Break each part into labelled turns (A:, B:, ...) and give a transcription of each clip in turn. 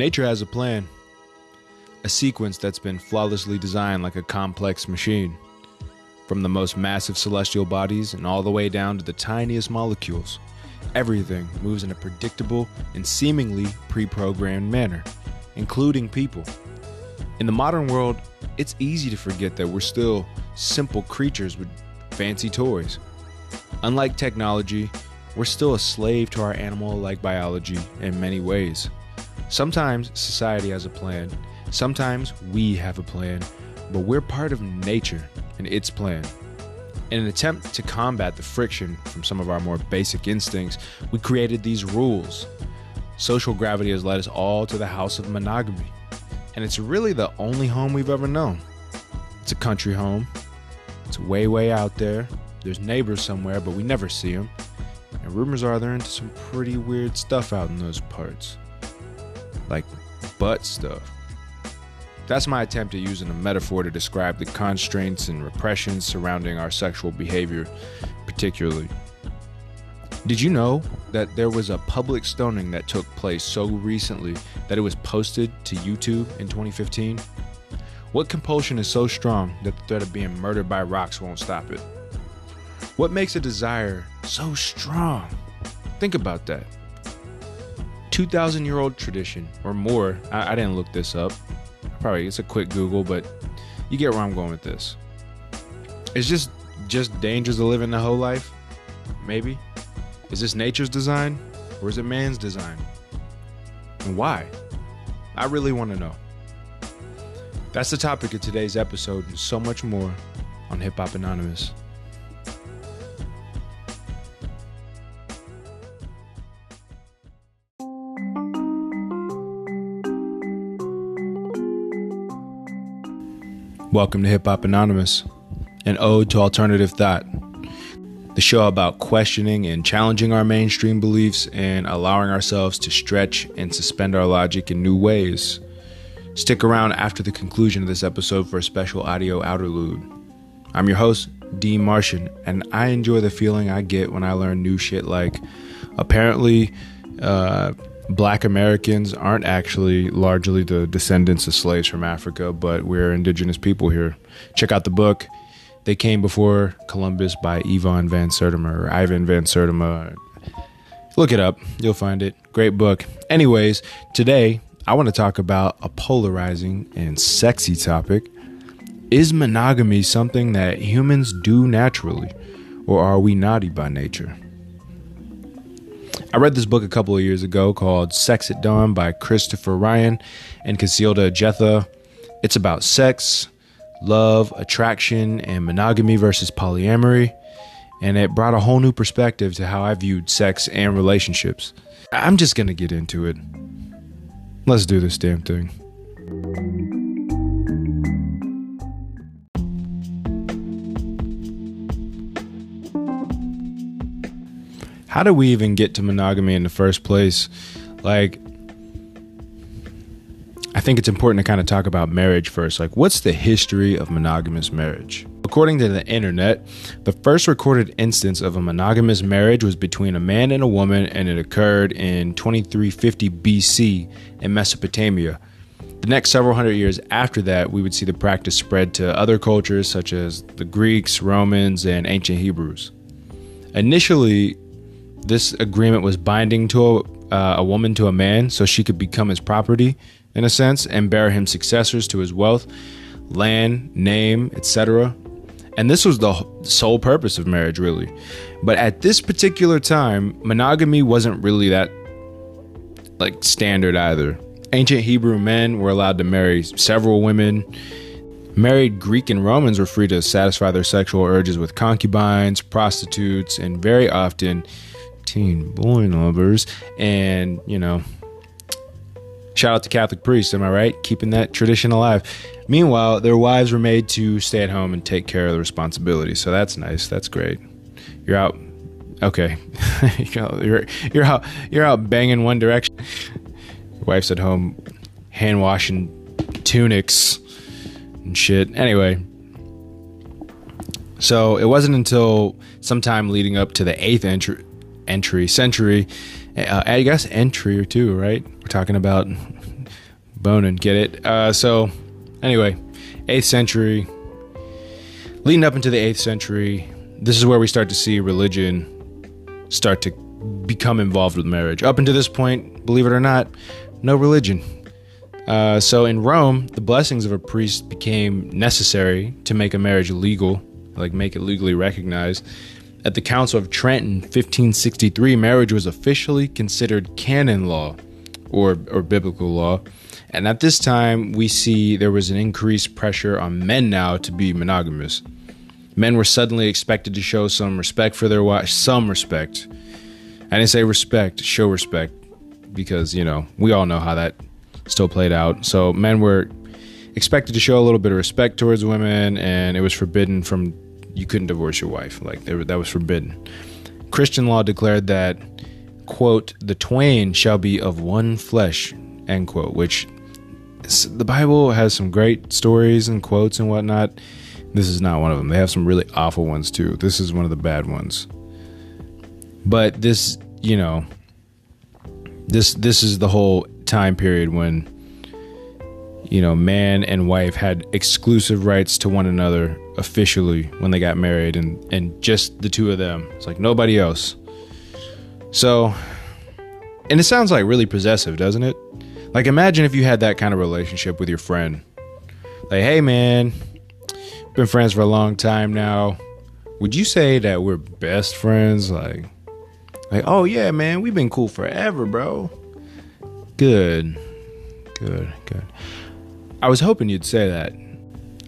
A: Nature has a plan, a sequence that's been flawlessly designed like a complex machine. From the most massive celestial bodies and all the way down to the tiniest molecules, everything moves in a predictable and seemingly pre programmed manner, including people. In the modern world, it's easy to forget that we're still simple creatures with fancy toys. Unlike technology, we're still a slave to our animal like biology in many ways. Sometimes society has a plan, sometimes we have a plan, but we're part of nature and its plan. In an attempt to combat the friction from some of our more basic instincts, we created these rules. Social gravity has led us all to the house of monogamy, and it's really the only home we've ever known. It's a country home, it's way, way out there. There's neighbors somewhere, but we never see them. And rumors are they're into some pretty weird stuff out in those parts like butt stuff. That's my attempt at using a metaphor to describe the constraints and repressions surrounding our sexual behavior, particularly. Did you know that there was a public stoning that took place so recently that it was posted to YouTube in 2015? What compulsion is so strong that the threat of being murdered by rocks won't stop it? What makes a desire so strong? Think about that. 2,000 year old tradition or more. I, I, didn't look this up. Probably it's a quick Google, but you get where I'm going with this. It's just just dangerous to live in the whole life. Maybe. Is this nature's design or is it man's design? And why? I really want to know. That's the topic of today's episode and so much more on Hip Hop Anonymous. Welcome to Hip Hop Anonymous, an ode to alternative thought. The show about questioning and challenging our mainstream beliefs and allowing ourselves to stretch and suspend our logic in new ways. Stick around after the conclusion of this episode for a special audio outerlude. I'm your host, Dean Martian, and I enjoy the feeling I get when I learn new shit like apparently uh, black Americans aren't actually largely the descendants of slaves from Africa, but we're indigenous people here. Check out the book. They Came Before Columbus by Ivan Van Sertima or Ivan Van Sertima. Look it up, you'll find it. Great book. Anyways, today I want to talk about a polarizing and sexy topic. Is monogamy something that humans do naturally, or are we naughty by nature? I read this book a couple of years ago called Sex at Dawn by Christopher Ryan and Cacilda Jetha. It's about sex, love, attraction, and monogamy versus polyamory. And it brought a whole new perspective to how I viewed sex and relationships. I'm just to get into it. Let's do this damn thing. How do we even get to monogamy in the first place? Like, I think it's important to kind of talk about marriage first. Like, what's the history of monogamous marriage? According to the internet, the first recorded instance of a monogamous marriage was between a man and a woman, and it occurred in 2350 BC in Mesopotamia. The next several hundred years after that, we would see the practice spread to other cultures such as the Greeks, Romans, and ancient Hebrews. Initially, this agreement was binding to a, uh, a woman to a man so she could become his property in a sense and bear him successors to his wealth land name etc and this was the sole purpose of marriage really. But at this particular time monogamy wasn't really that like standard either. Ancient hebrew men were allowed to marry several women. Married greek and romans were free to satisfy their sexual urges with concubines prostitutes and very often teen boy lovers. And, you know, shout out to Catholic priests, am I right? Keeping that tradition alive. Meanwhile, their wives were made to stay at home and take care of the responsibility. So that's nice. That's great. You're out. Okay. you're, you're out you're out banging one direction. Your wife's at home hand washing tunics and shit. Anyway, so it wasn't until sometime leading up to the eighth entry, entry century uh, I guess entry or two, right? We're talking about boning, get it? Uh, so, anyway, 8th century, leading up into the 8th century, this is where we start to see religion start to become involved with marriage. Up until this point, believe it or not, no religion. Uh, so in Rome, the blessings of a priest became necessary to make a marriage legal, like make it legally recognized. At the Council of Trent in 1563, marriage was officially considered canon law or, or biblical law. And at this time, we see there was an increased pressure on men now to be monogamous. Men were suddenly expected to show some respect for their wives, some respect. I didn't say respect, show respect, because, you know, we all know how that still played out. So men were expected to show a little bit of respect towards women, and it was forbidden from you couldn't divorce your wife. Like that was forbidden. Christian law declared that, quote, the twain shall be of one flesh, end quote, which the Bible has some great stories and quotes and whatnot. This is not one of them. They have some really awful ones too. This is one of the bad ones. But this, you know, this this is the whole time period when you know, man and wife had exclusive rights to one another officially when they got married and and just the two of them. It's like nobody else. So and it sounds like really possessive, doesn't it? Like imagine if you had that kind of relationship with your friend. Like, "Hey man, been friends for a long time now. Would you say that we're best friends?" Like like, "Oh yeah, man, we've been cool forever, bro." Good. Good, good. I was hoping you'd say that.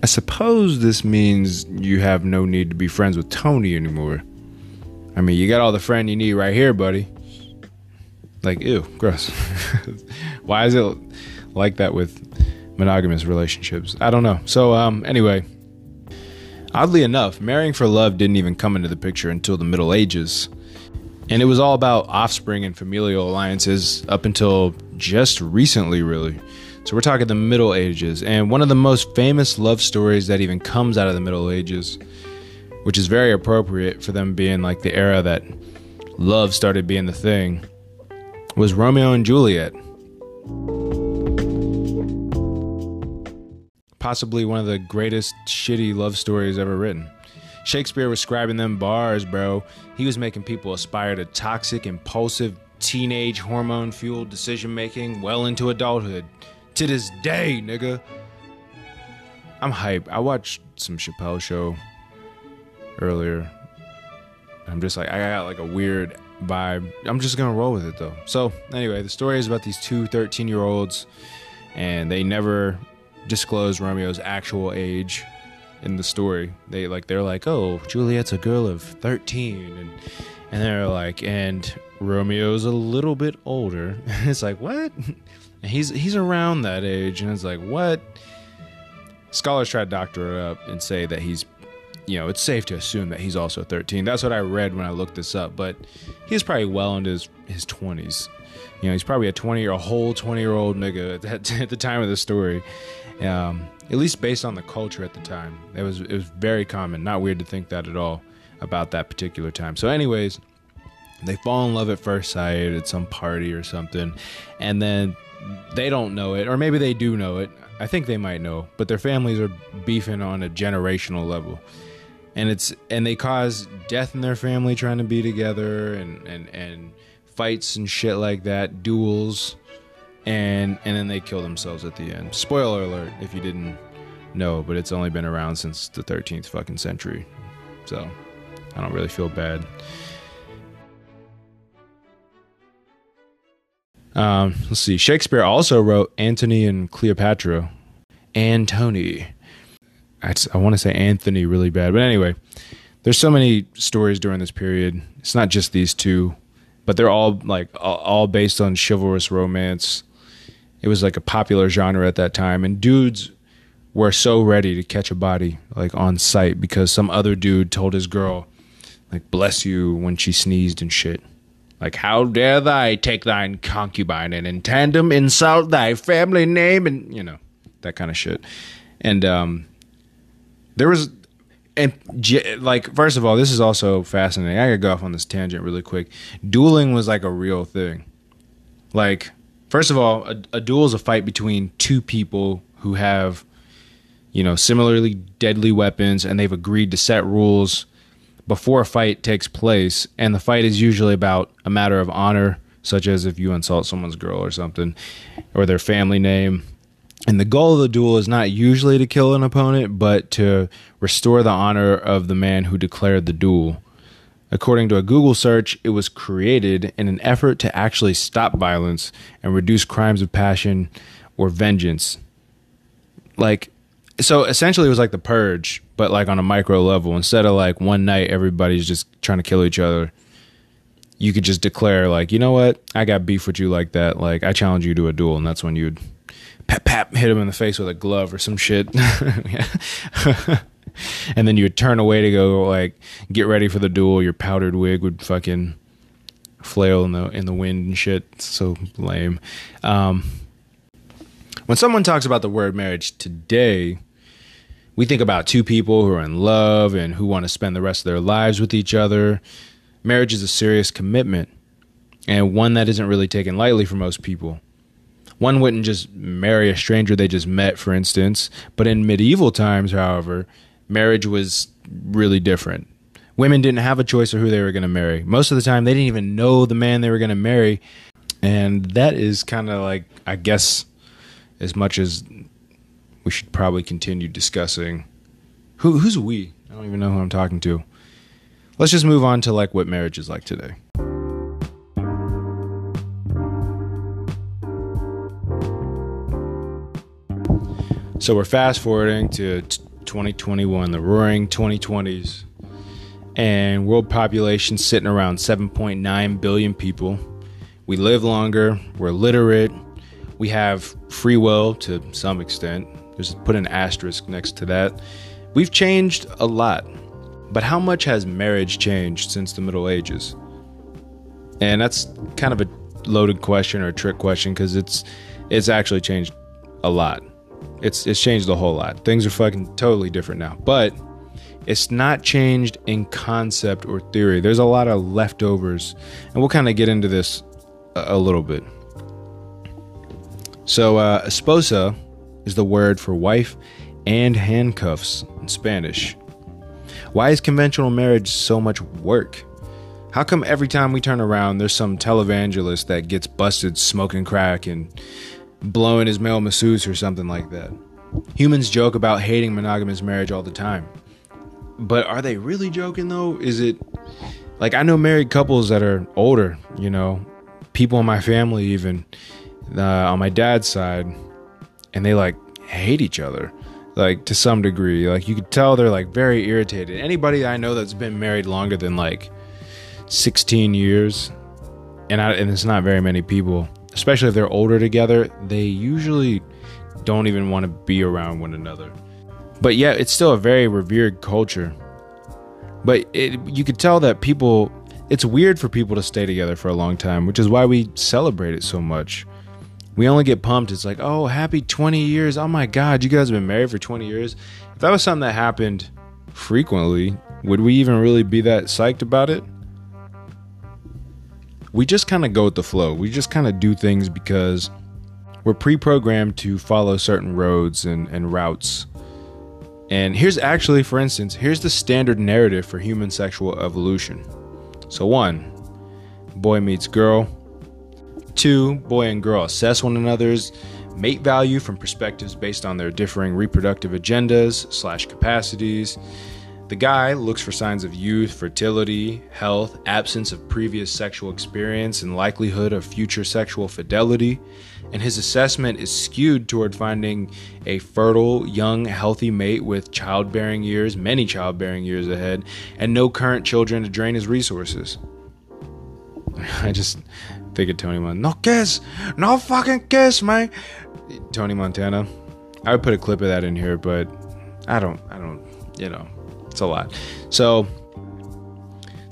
A: I suppose this means you have no need to be friends with Tony anymore. I mean, you got all the friend you need right here, buddy. Like, ew, gross. Why is it like that with monogamous relationships? I don't know. So, um, anyway, oddly enough, marrying for love didn't even come into the picture until the Middle Ages. And it was all about offspring and familial alliances up until just recently, really. So we're talking the Middle Ages, and one of the most famous love stories that even comes out of the Middle Ages, which is very appropriate for them being like the era that love started being the thing, was Romeo and Juliet. Possibly one of the greatest shitty love stories ever written. Shakespeare was scribing them bars, bro. He was making people aspire to toxic, impulsive, teenage hormone fueled decision making well into adulthood to this day, nigga. I'm hype. I watched some Chappelle show earlier. I'm just like I got like a weird vibe. I'm just gonna roll with it though. So anyway, the story is about these two 13 year olds, and they never disclose Romeo's actual age in the story. They like they're like, oh, Juliet's a girl of 13, and and they're like, and Romeo's a little bit older. it's like what? And he's he's around that age, and it's like what? Scholars try to doctor it up and say that he's, you know, it's safe to assume that he's also 13. That's what I read when I looked this up, but he's probably well into his his 20s. You know, he's probably a 20 or a whole 20 year old nigga at, that, at the time of the story. Um, at least based on the culture at the time, it was it was very common. Not weird to think that at all about that particular time. So, anyways, they fall in love at first sight at some party or something, and then they don't know it, or maybe they do know it. I think they might know, but their families are beefing on a generational level. And it's and they cause death in their family trying to be together and and and fights and shit like that, duels, and and then they kill themselves at the end. Spoiler alert if you didn't know, but it's only been around since the 13th fucking century. So, I don't really feel bad. Um, let's see. Shakespeare also wrote Antony and Cleopatra. Antony. I, I want to say Anthony really bad, but anyway, there's so many stories during this period. It's not just these two, but they're all like all based on chivalrous romance. It was like a popular genre at that time, and dudes were so ready to catch a body like on sight because some other dude told his girl like bless you when she sneezed and shit. Like, how dare thy take thine concubine and in tandem insult thy family name and, you know, that kind of shit. And um, there was, and like first of all, this is also fascinating. I could go off on this tangent really quick. Dueling was like a real thing. Like, first of all, a, a duel is a fight between two people who have, you know, similarly deadly weapons, and they've agreed to set rules before a fight takes place. And the fight is usually about a matter of honor, such as if you insult someone's girl or something, or their family name and the goal of the duel is not usually to kill an opponent, but to restore the honor of the man who declared the duel. According to a Google search, it was created in an effort to actually stop violence and reduce crimes of passion or vengeance. Like, so essentially, it was like the purge, but like on a micro level. Instead of like one night, everybody's just trying to kill each other. You could just declare, like, you know what? I got beef with you like that. Like, I challenge you to a duel. And that's when you'd pap pap hit him in the face with a glove or some shit. and then you would turn away to go like get ready for the duel. Your powdered wig would fucking flail in the in the wind and shit. So lame. Um, when someone talks about the word marriage today, we think about two people who are in love and who want to spend the rest of their lives with each other. Marriage is a serious commitment and one that isn't really taken lightly for most people. One wouldn't just marry a stranger they just met, for instance. But in medieval times, however, marriage was really different. Women didn't have a choice of who they were going to marry. Most of the time, they didn't even know the man they were going to marry. And that is kind of like, I guess, as much as we should probably continue discussing. Who, who's we? I don't even know who I'm talking to. Let's just move on to like what marriage is like today. So we're fast forwarding to 2021, the roaring 2020s, and world population sitting around 7.9 billion people. We live longer, we're literate, we have free will to some extent. There's put an asterisk next to that. We've changed a lot. But how much has marriage changed since the Middle Ages? And that's kind of a loaded question or a trick question because it's it's actually changed a lot. It's it's changed a whole lot. Things are fucking totally different now. But it's not changed in concept or theory. There's a lot of leftovers, and we'll kind of get into this a, a little bit. So, uh, esposa is the word for wife and handcuffs in Spanish. Why is conventional marriage so much work? How come every time we turn around, there's some televangelist that gets busted smoking crack and blowing his male masseuse or something like that. Humans joke about hating monogamous marriage all the time. But are they really joking though? Is it like I know married couples that are older, you know, people in my family even uh, on my dad's side, and they like hate each other, like to some degree. Like you could tell they're like very irritated. Anybody I know that's been married longer than like 16 years, and I, and it's not very many people especially if they're older together, they usually don't even want to be around one another. But yeah, it's still a very revered culture. But it, you could tell that people, it's weird for people to stay together for a long time, which is why we celebrate it so much. We only get pumped. It's like, oh, happy 20 years. Oh my God, you guys have been married for 20 years. If that was something that happened frequently, would we even really be that psyched about it? we just kind of go with the flow. We just kind of do things because we're pre programmed to follow certain roads and, and routes. And here's actually, for instance, here's the standard narrative for human sexual evolution. So, one, boy meets girl. Two, boy and girl assess one another's mate value from perspectives based on their differing reproductive agendas slash capacities. The guy looks for signs of youth, fertility, health, absence of previous sexual experience, and likelihood of future sexual fidelity. And his assessment is skewed toward finding a fertile, young, healthy mate with childbearing years, many childbearing years ahead, and no current children to drain his resources. I just think of Tony Montana. No kiss! No fucking kiss, man! Tony Montana. I would put a clip of that in here, but I don't, I don't, you know, it's a lot. So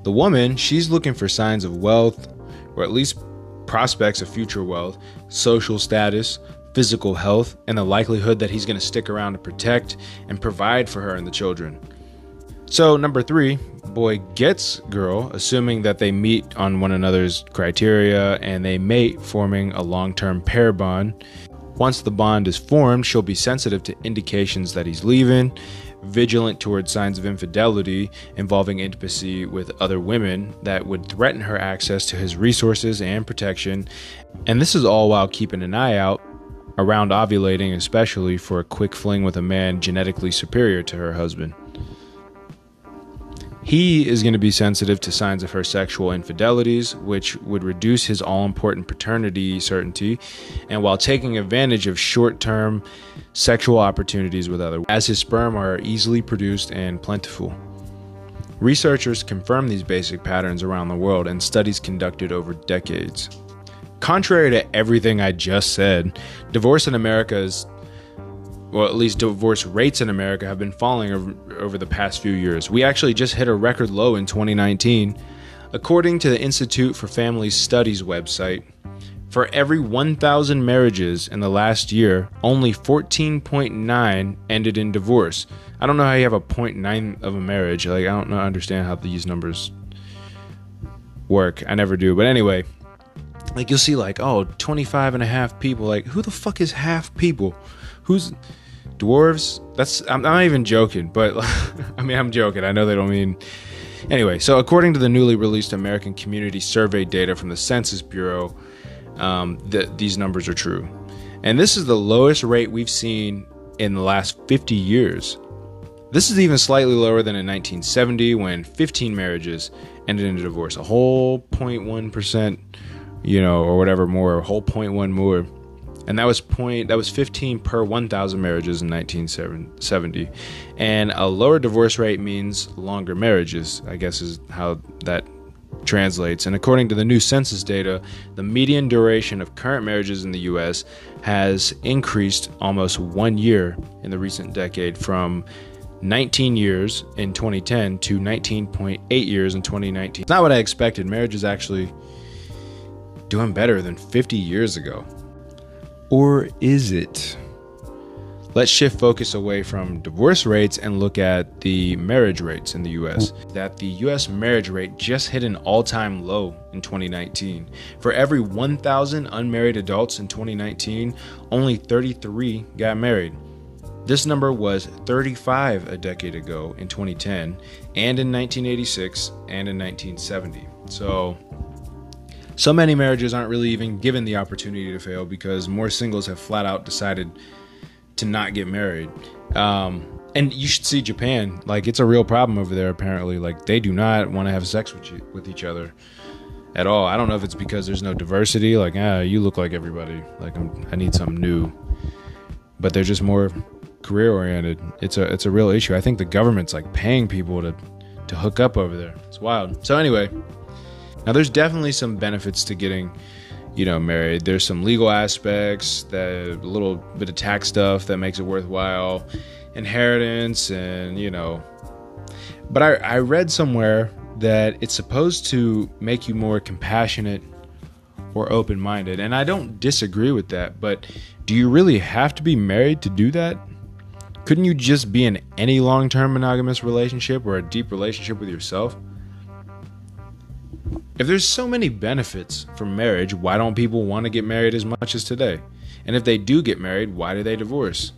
A: the woman, she's looking for signs of wealth, or at least prospects of future wealth, social status, physical health, and the likelihood that he's going to stick around to protect and provide for her and the children. So, number three, boy gets girl, assuming that they meet on one another's criteria and they mate, forming a long term pair bond. Once the bond is formed, she'll be sensitive to indications that he's leaving, vigilant towards signs of infidelity involving intimacy with other women that would threaten her access to his resources and protection. And this is all while keeping an eye out around ovulating, especially for a quick fling with a man genetically superior to her husband. He is going to be sensitive to signs of her sexual infidelities, which would reduce his all important paternity certainty, and while taking advantage of short term sexual opportunities with others, as his sperm are easily produced and plentiful. Researchers confirm these basic patterns around the world in studies conducted over decades. Contrary to everything I just said, divorce in America is well, at least divorce rates in America have been falling over, the past few years. We actually just hit a record low in 2019. According to the Institute for Family Studies website, for every 1,000 marriages in the last year, only 14.9 ended in divorce. I don't know how you have a 0.9 of a marriage. Like, I don't know, understand how these numbers work. I never do. But anyway, like, you'll see, like, oh, 25 and a half people. Like, who the fuck is half people? Who's dwarves. That's I'm, not even joking, but I mean I'm joking. I know they don't mean. Anyway, so according to the newly released American Community Survey data from the Census Bureau, um, the, these numbers are true, and this is the lowest rate we've seen in the last 50 years. This is even slightly lower than in 1970 when 15 marriages ended in a divorce, a whole 0.1 percent, you know, or whatever more, a whole 0.1 more and that was point that was 15 per 1000 marriages in 1970 and a lower divorce rate means longer marriages i guess is how that translates and according to the new census data the median duration of current marriages in the US has increased almost 1 year in the recent decade from 19 years in 2010 to 19.8 years in 2019. It's not what I expected. Marriage is actually doing better than 50 years ago. Or is it? Let's shift focus away from divorce rates and look at the marriage rates in the US. That the US marriage rate just hit an all time low in 2019. For every 1,000 unmarried adults in 2019, only 33 got married. This number was 35 a decade ago in 2010, and in 1986, and in 1970. So, so many marriages aren't really even given the opportunity to fail because more singles have flat out decided to not get married. Um, and you should see Japan. Like it's a real problem over there. Apparently, like they do not want to have sex with you, with each other at all. I don't know if it's because there's no diversity. Like ah, you look like everybody. Like I'm, I need something new. But they're just more career oriented. It's a it's a real issue. I think the government's like paying people to to hook up over there. It's wild. So anyway, now, there's definitely some benefits to getting, you know, married. There's some legal aspects, that a little bit of tax stuff that makes it worthwhile, inheritance, and you know. But I, I read somewhere that it's supposed to make you more compassionate or open minded. And I don't disagree with that, but do you really have to be married to do that? Couldn't you just be in any long term monogamous relationship or a deep relationship with yourself? If there's so many benefits from marriage, why don't people want to get married as much as today? And if they do get married, why do they divorce?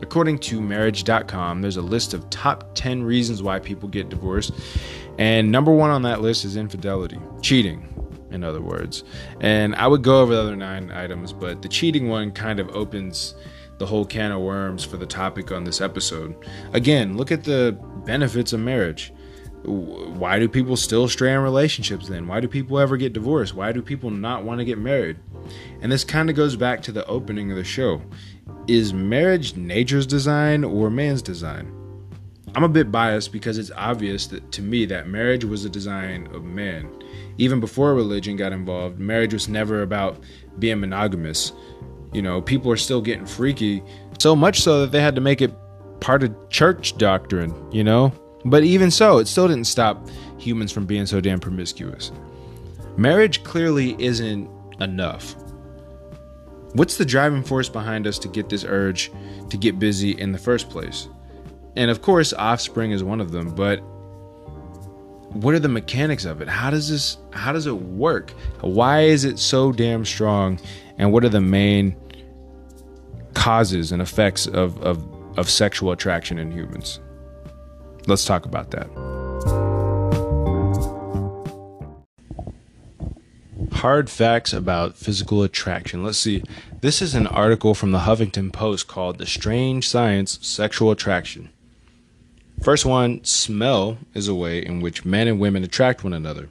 A: According to marriage.com, there's a list of top 10 reasons why people get divorced. And number one on that list is infidelity, cheating, in other words. And I would go over the other nine items, but the cheating one kind of opens the whole can of worms for the topic on this episode. Again, look at the benefits of marriage why do people still stray in relationships then? Why do people ever get divorced? Why do people not want to get married? And this kind of goes back to the opening of the show. Is marriage nature's design or man's design? I'm a bit biased because it's obvious that to me that marriage was a design of man. Even before religion got involved, marriage was never about being monogamous. You know, people are still getting freaky, so much so that they had to make it part of church doctrine, you know? But even so, it still didn't stop humans from being so damn promiscuous. Marriage clearly isn't enough. What's the driving force behind us to get this urge to get busy in the first place? And of course, offspring is one of them, but what are the mechanics of it? How does this how does it work? Why is it so damn strong? And what are the main causes and effects of, of, of sexual attraction in humans? Let's talk about that. Hard facts about physical attraction. Let's see. This is an article from the Huffington Post called The Strange Science of Sexual Attraction. First one smell is a way in which men and women attract one another.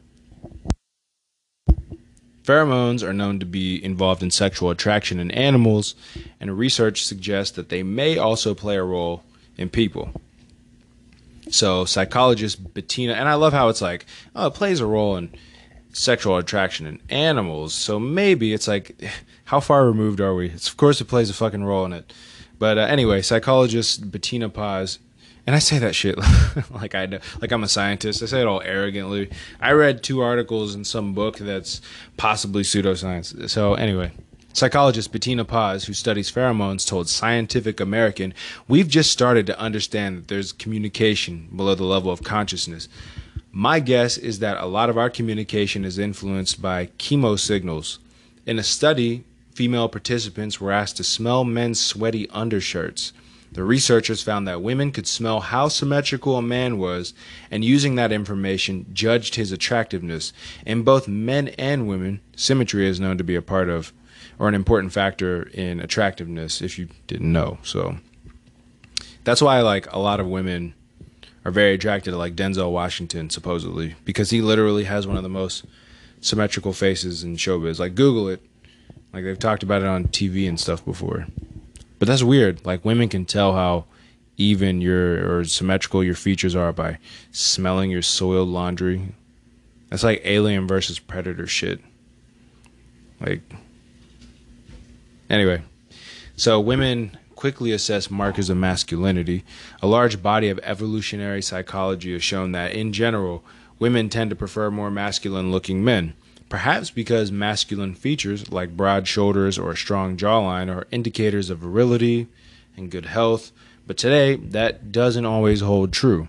A: Pheromones are known to be involved in sexual attraction in animals, and research suggests that they may also play a role in people. So, psychologist Bettina, and I love how it's like, oh, it plays a role in sexual attraction in animals. So maybe it's like, how far removed are we? It's, of course, it plays a fucking role in it. But uh, anyway, psychologist Bettina Paz and I say that shit like I know, like I'm a scientist. I say it all arrogantly. I read two articles in some book that's possibly pseudoscience. So anyway, psychologist Bettina Paz, who studies pheromones, told Scientific American, "We've just started to understand that there's communication below the level of consciousness." My guess is that a lot of our communication is influenced by chemo signals. In a study, female participants were asked to smell men's sweaty undershirts. The researchers found that women could smell how symmetrical a man was and using that information judged his attractiveness. In both men and women, symmetry is known to be a part of or an important factor in attractiveness if you didn't know. So that's why like a lot of women are very attracted to like Denzel Washington supposedly because he literally has one of the most symmetrical faces in showbiz. Like Google it. Like they've talked about it on TV and stuff before. But that's weird. Like women can tell how even your or symmetrical your features are by smelling your soiled laundry. That's like alien versus predator shit. Like anyway. So women quickly assess markers of masculinity. A large body of evolutionary psychology has shown that in general, women tend to prefer more masculine looking men perhaps because masculine features like broad shoulders or a strong jawline are indicators of virility and good health, but today that doesn't always hold true.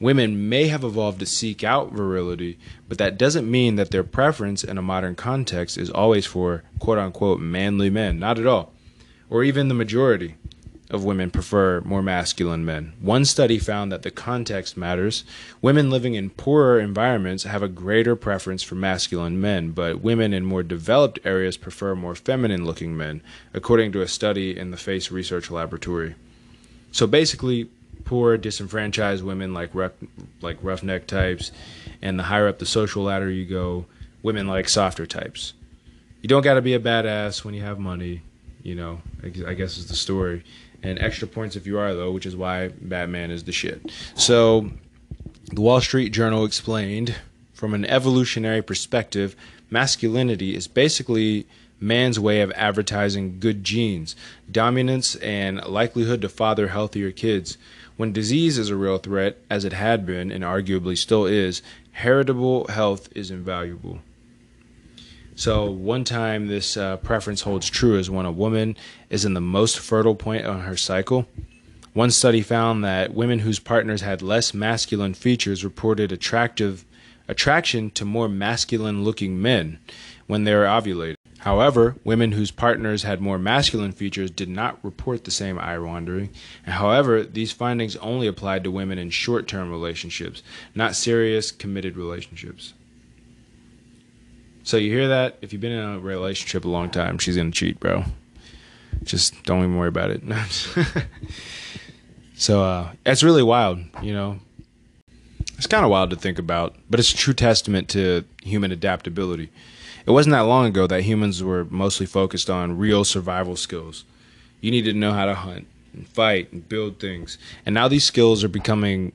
A: Women may have evolved to seek out virility, but that doesn't mean that their preference in a modern context is always for quote unquote manly men. Not at all. Or even the majority of women prefer more masculine men. One study found that the context matters. Women living in poorer environments have a greater preference for masculine men, but women in more developed areas prefer more feminine looking men, according to a study in the Face Research Laboratory. So basically, poor, disenfranchised women like rough, like roughneck types, and the higher up the social ladder you go, women like softer types. You don't got to be a badass when you have money, you know. I guess is the story and extra points if you are though, which is why Batman is the shit. So, the Wall Street Journal explained from an evolutionary perspective, masculinity is basically man's way of advertising good genes, dominance, and likelihood to father healthier kids. When disease is a real threat, as it had been and arguably still is, heritable health is invaluable. So, one time this uh, preference holds true is when a woman is in the most fertile point on her cycle. One study found that women whose partners had less masculine features reported attractive attraction to more masculine looking men when they were ovulating. However, women whose partners had more masculine features did not report the same eye wandering. However, these findings only applied to women in short term relationships, not serious, committed relationships. So you hear that? If you've been in a relationship a long time, she's gonna cheat, bro. Just don't even worry about it. so uh, it's really wild, you know. It's kind of wild to think about, but it's a true testament to human adaptability. It wasn't that long ago that humans were mostly focused on real survival skills. You needed to know how to hunt and fight and build things. And now these skills are becoming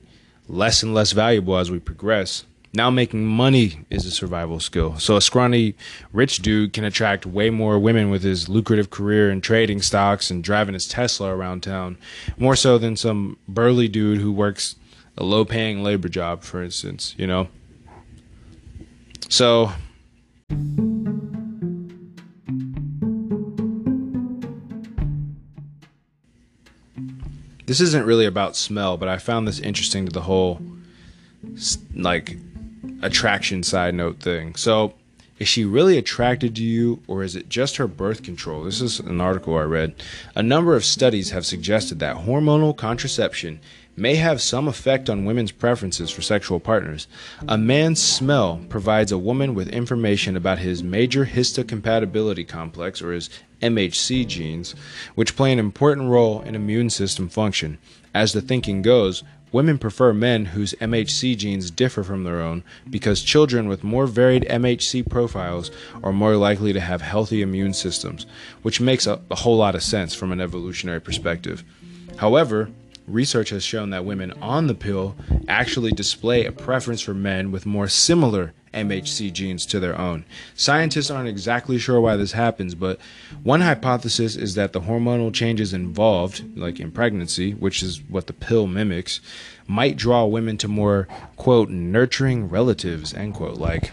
A: less and less valuable as we progress. Now making money is a survival skill. So a scrawny rich dude can attract way more women with his lucrative career in trading stocks and driving his Tesla around town, more so than some burly dude who works a low paying labor job, for instance, you know? So this isn't really about smell, but I found this interesting to the whole like attraction side note thing. So, is she really attracted to you, or is it just her birth control? This is an article I read. A number of studies have suggested that hormonal contraception may have some effect on women's preferences for sexual partners. A man's smell provides a woman with information about his major histocompatibility complex, or his MHC genes, which play an important role in immune system function. As the thinking goes, Women prefer men whose MHC genes differ from their own because children with more varied MHC profiles are more likely to have healthy immune systems, which makes a, a, whole lot of sense from an evolutionary perspective. However, research has shown that women on the pill actually display a preference for men with more similar MHC genes to their own. Scientists aren't exactly sure why this happens, but one hypothesis is that the hormonal changes involved, like in pregnancy, which is what the pill mimics, might draw women to more, quote, nurturing relatives, end quote, like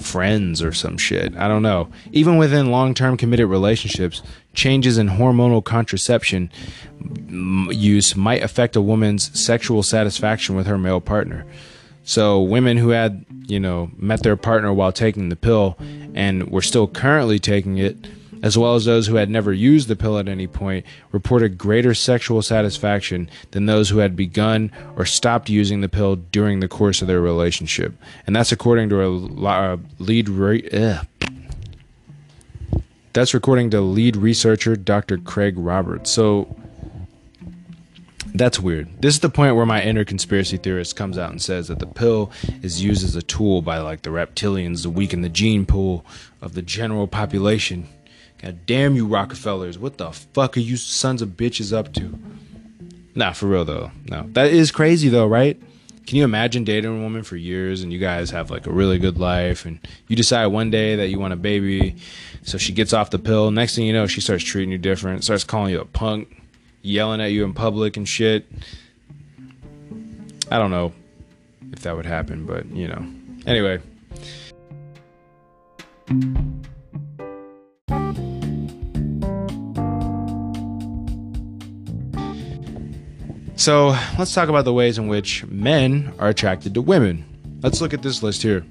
A: friends or some shit. I don't know. Even within long term committed relationships, changes in hormonal contraception use might affect a woman's sexual satisfaction with her male partner. So women who had, you know, met their partner while taking the pill and were still currently taking it, as well as those who had never used the pill at any point, reported greater sexual satisfaction than those who had begun or stopped using the pill during the course of their relationship. And that's according to a, a uh, lead re- That's according to lead researcher Dr. Craig Roberts. So that's weird. This is the point where my inner conspiracy theorist comes out and says that the pill is used as a tool by like the reptilians to weaken the gene pool of the general population. God damn you, Rockefellers. What the fuck are you sons of bitches up to? Nah, for real though. No. That is crazy though, right? Can you imagine dating a woman for years and you guys have like a really good life and you decide one day that you want a baby, so she gets off the pill. Next thing you know, she starts treating you different, starts calling you a punk, yelling at you in public and shit. I don't know if that would happen, but you know. Anyway. So let's talk about the ways in which men are attracted to women. Let's look at this list here.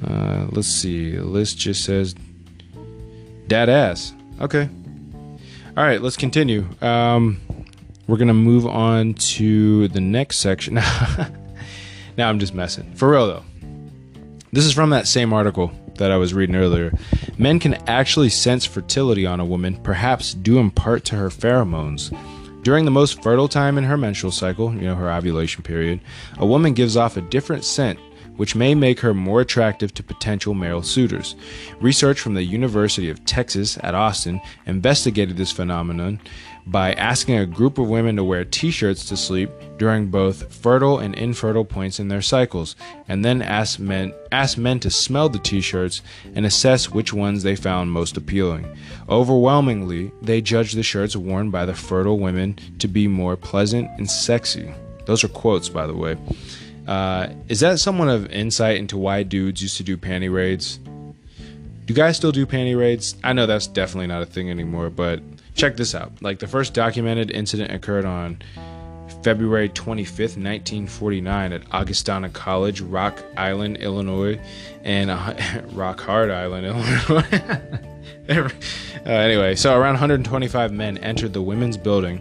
A: Uh, let's see. The list just says dad ass. Okay, all right, let's continue. Um, we're gonna move on to the next section. now I'm just messing. For real though, this is from that same article that I was reading earlier. Men can actually sense fertility on a woman, perhaps due in part to her pheromones. During the most fertile time in her menstrual cycle, you know, her ovulation period, a woman gives off a different scent which may make her more attractive to potential male suitors. Research from the University of Texas at Austin investigated this phenomenon by asking a group of women to wear t shirts to sleep during both fertile and infertile points in their cycles, and then asked men, asked men to smell the t shirts and assess which ones they found most appealing. Overwhelmingly, they judged the shirts worn by the fertile women to be more pleasant and sexy. Those are quotes, by the way. Uh, is that somewhat of insight into why dudes used to do panty raids? Do guys still do panty raids? I know that's definitely not a thing anymore, but check this out. Like the first documented incident occurred on February 25th, 1949, at Augustana College, Rock Island, Illinois, and uh, Rock Hard Island, Illinois. uh, anyway, so around 125 men entered the women's building.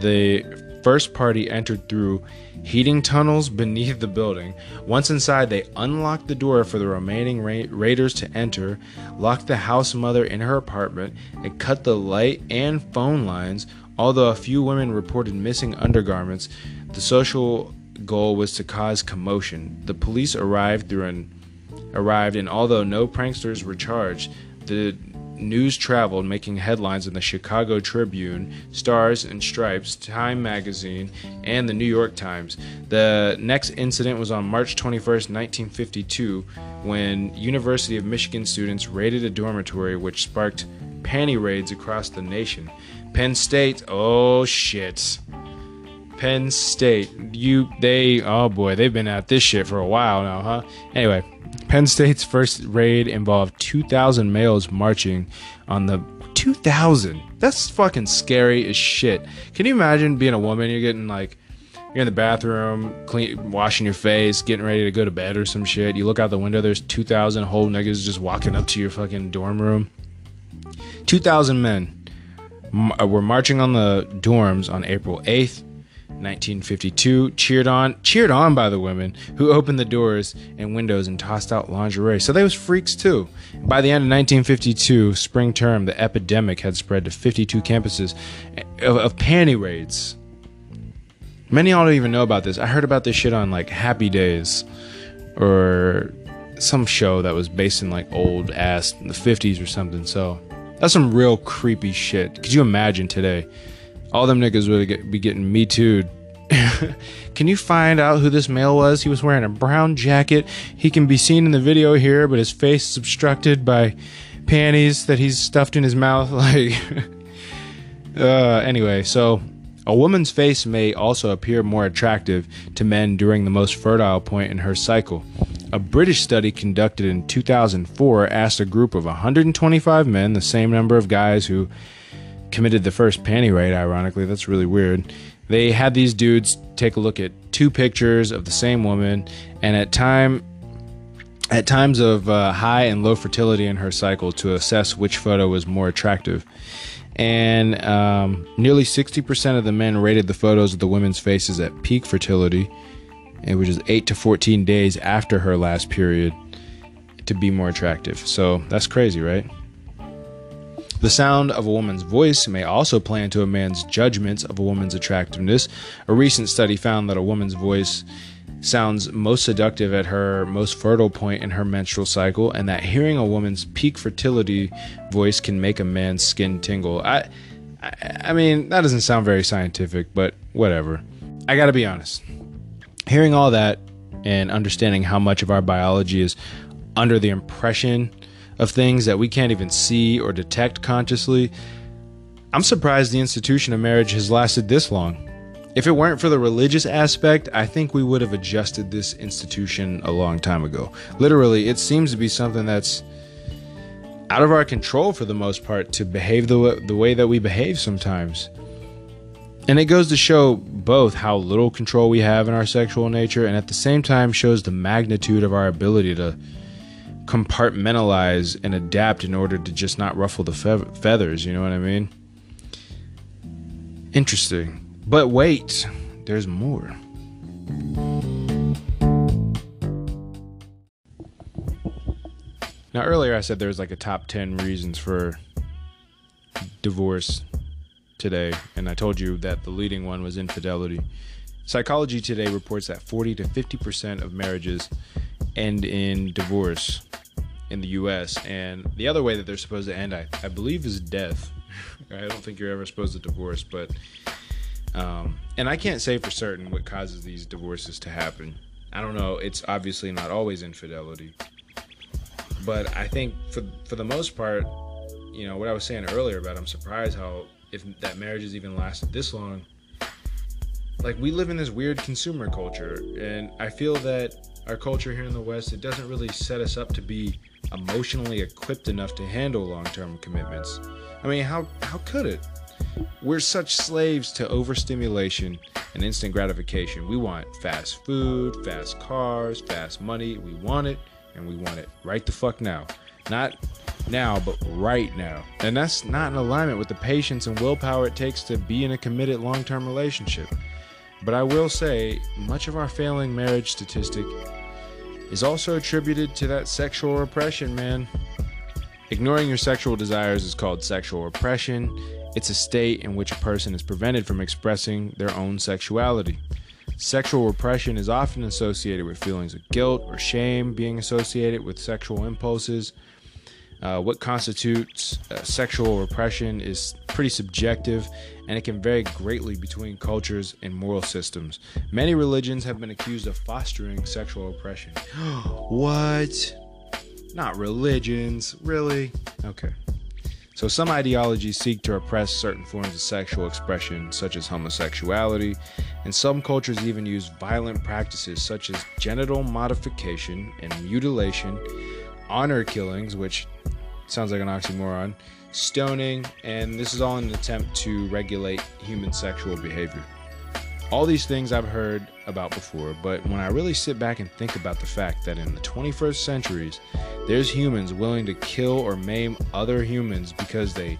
A: The first party entered through heating tunnels beneath the building. Once inside, they unlocked the door for the remaining ra- raiders to enter, locked the house mother in her apartment, and cut the light and phone lines. Although a few women reported missing undergarments, the social goal was to cause commotion. The police arrived through an arrived and although no pranksters were charged, the news traveled, making headlines in the Chicago Tribune, Stars and Stripes, Time Magazine, and the New York Times. The next incident was on March 21, 1952, when University of Michigan students raided a dormitory, which sparked panty raids across the nation. Penn State, oh shit. Penn State, you, they, oh boy, they've been at this shit for a while now, huh? Anyway, Penn State's first raid involved 2,000 males marching on the 2,000. That's fucking scary as shit. Can you imagine being a woman? You're getting like, you're in the bathroom, clean, washing your face, getting ready to go to bed or some shit. You look out the window, there's 2,000 whole niggas just walking up to your fucking dorm room. 2,000 men uh, were marching on the dorms on April 8th, 1952, cheered on, cheered on by the women who opened the doors and windows and tossed out lingerie. So they was freaks too. By the end of 1952, spring term, the epidemic had spread to 52 campuses of, of panty raids. Many y'all don't even know about this. I heard about this shit on like Happy Days or some show that was based in like old ass the 50s or something. So that's some real creepy shit. Could you imagine today? All them niggas would get, be getting me too. can you find out who this male was? He was wearing a brown jacket. He can be seen in the video here, but his face is obstructed by panties that he's stuffed in his mouth. Like, uh, anyway, so a woman's face may also appear more attractive to men during the most fertile point in her cycle. A British study conducted in 2004 asked a group of 125 men, the same number of guys who committed the first panty raid, ironically. That's really weird. They had these dudes take a look at two pictures of the same woman, and at time at times of uh, high and low fertility in her cycle to assess which photo was more attractive. And um, nearly 60% of the men rated the photos of the women's faces at peak fertility, which is 8 to 14 days after her last period, to be more attractive. So that's crazy, right? The sound of a woman's voice may also play into a man's judgments of a woman's attractiveness. A recent study found that a woman's voice sounds most seductive at her most fertile point in her menstrual cycle, and that hearing a woman's peak fertility voice can make a man's skin tingle. I, I, I mean, that doesn't sound very scientific, but whatever. I gotta be honest. Hearing all that and understanding how much of our biology is under the impression of things that we can't even see or detect consciously, I'm surprised the institution of marriage has lasted this long. If it weren't for the religious aspect, I think we would have adjusted this institution a long time ago. Literally, it seems to be something that's out of our control for the most part to behave the way, the way that we behave sometimes. And it goes to show both how little control we have in our sexual nature and at the same time shows the magnitude of our ability to compartmentalize and adapt in order to just not ruffle the fe- feathers, you know what I mean? Interesting. But wait, there's more. Now, earlier I said there was like a top 10 reasons for divorce today, and I told you that the leading one was infidelity. Psychology Today reports that 40 to 50% of marriages end in divorce in the U.S. And the other way that they're supposed to end, I, I believe, is death. I don't think you're ever supposed to divorce, but um, and I can't say for certain what causes these divorces to happen. I don't know. It's obviously not always infidelity, but I think for for the most part, you know what I was saying earlier about I'm surprised how if that marriage has even lasted this long. Like we live in this weird consumer culture, and I feel that our culture here in the West it doesn't really set us up to be emotionally equipped enough to handle long-term commitments. I mean, how how could it? We're such slaves to overstimulation and instant gratification. We want fast food, fast cars, fast money. We want it, and we want it right the fuck now. Not now, but right now. And that's not in alignment with the patience and willpower it takes to be in a committed long term relationship. But I will say, much of our failing marriage statistic is also attributed to that sexual repression, man. Ignoring your sexual desires is called sexual repression. It's a state in which a person is prevented from expressing their own sexuality. Sexual repression is often associated with feelings of guilt or shame being associated with sexual impulses. Uh, what constitutes uh, sexual repression is pretty subjective and it can vary greatly between cultures and moral systems. Many religions have been accused of fostering sexual oppression. what? Not religions, really? Okay. So, some ideologies seek to repress certain forms of sexual expression, such as homosexuality, and some cultures even use violent practices such as genital modification and mutilation, honor killings, which sounds like an oxymoron, stoning, and this is all in an attempt to regulate human sexual behavior. All these things I've heard about before, but when I really sit back and think about the fact that in the 21st centuries, there's humans willing to kill or maim other humans because they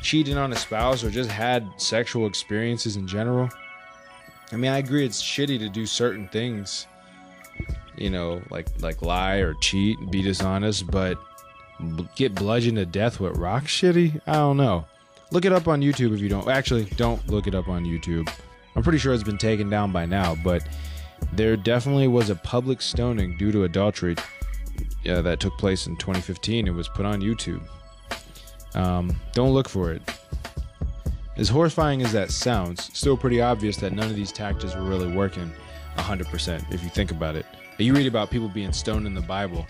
A: cheated on a spouse or just had sexual experiences in general. I mean, I agree it's shitty to do certain things, you know, like like lie or cheat, and be dishonest, but get bludgeoned to death with rock shitty? I don't know. Look it up on YouTube if you don't. Actually, don't look it up on YouTube. I'm pretty sure it's been taken down by now, but there definitely was a public stoning due to adultery that took place in 2015. It was put on YouTube. Um, don't look for it. As horrifying as that sounds, still pretty obvious that none of these tactics were really working 100% if you think about it. You read about people being stoned in the Bible.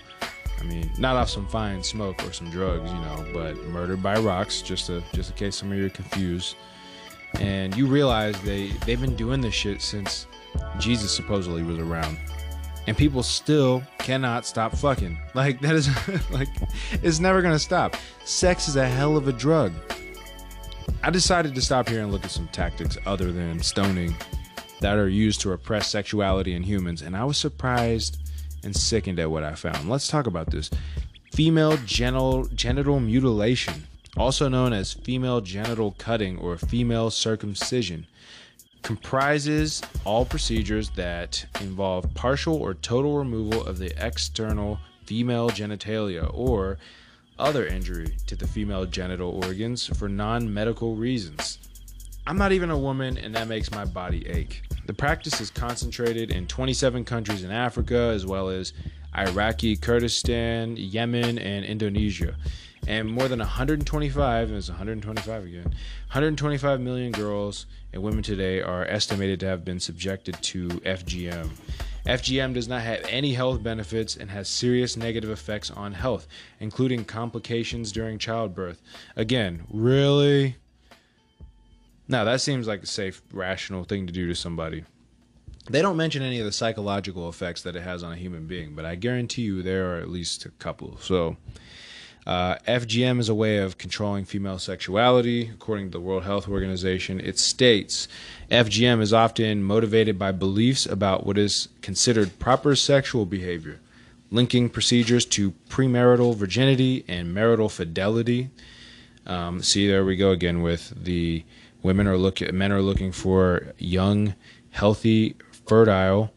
A: I mean, not off some fine smoke or some drugs, you know, but murdered by rocks, just to, just in case some of you are confused and you realize they they've been doing this shit since Jesus supposedly was around. And people still cannot stop fucking. Like that is like it's never to stop. Sex is a hell of a drug. I decided to stop here and look at some tactics other than stoning that are used to repress sexuality in humans and I was surprised and sickened at what I found. Let's talk about this. Female genital genital mutilation also known as female genital cutting or female circumcision, comprises all procedures that involve partial or total removal of the external female genitalia or other injury to the female genital organs for non medical reasons. I'm not even a woman, and that makes my body ache. The practice is concentrated in 27 countries in Africa, as well as Iraqi Kurdistan, Yemen, and Indonesia. And more than 125 and it's 125 again 125 million girls and women today are estimated to have been subjected to fgm fgm does not have any health benefits and has serious negative effects on health including complications during childbirth. Again really now that seems like a safe rational thing to do to somebody they don't mention any of the psychological effects that it has on a human being but i guarantee you there are at least a couple so uh, FGM is a way of controlling female sexuality, according to the World Health Organization. It states FGM is often motivated by beliefs about what is considered proper sexual behavior, linking procedures to premarital virginity and marital fidelity. Um, see, there we go again with the women are looking, men are looking for young, healthy, fertile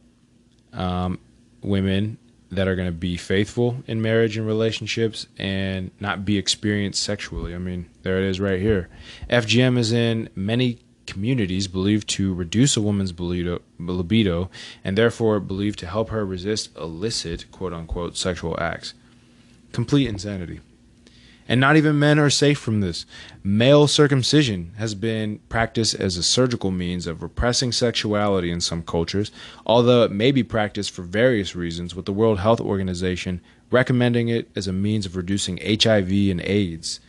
A: um, women that are going to be faithful in marriage and relationships and not be experienced sexually. I mean, there it is right here. FGM is in many communities believed to reduce a woman's libido and therefore believed to help her resist illicit, quote unquote, sexual acts. Complete insanity. And not even men are safe from this. Male circumcision has been practiced as a surgical means of repressing sexuality in some cultures, although it may be practiced for various reasons, with the World Health Organization recommending it as a means of reducing HIV and AIDS.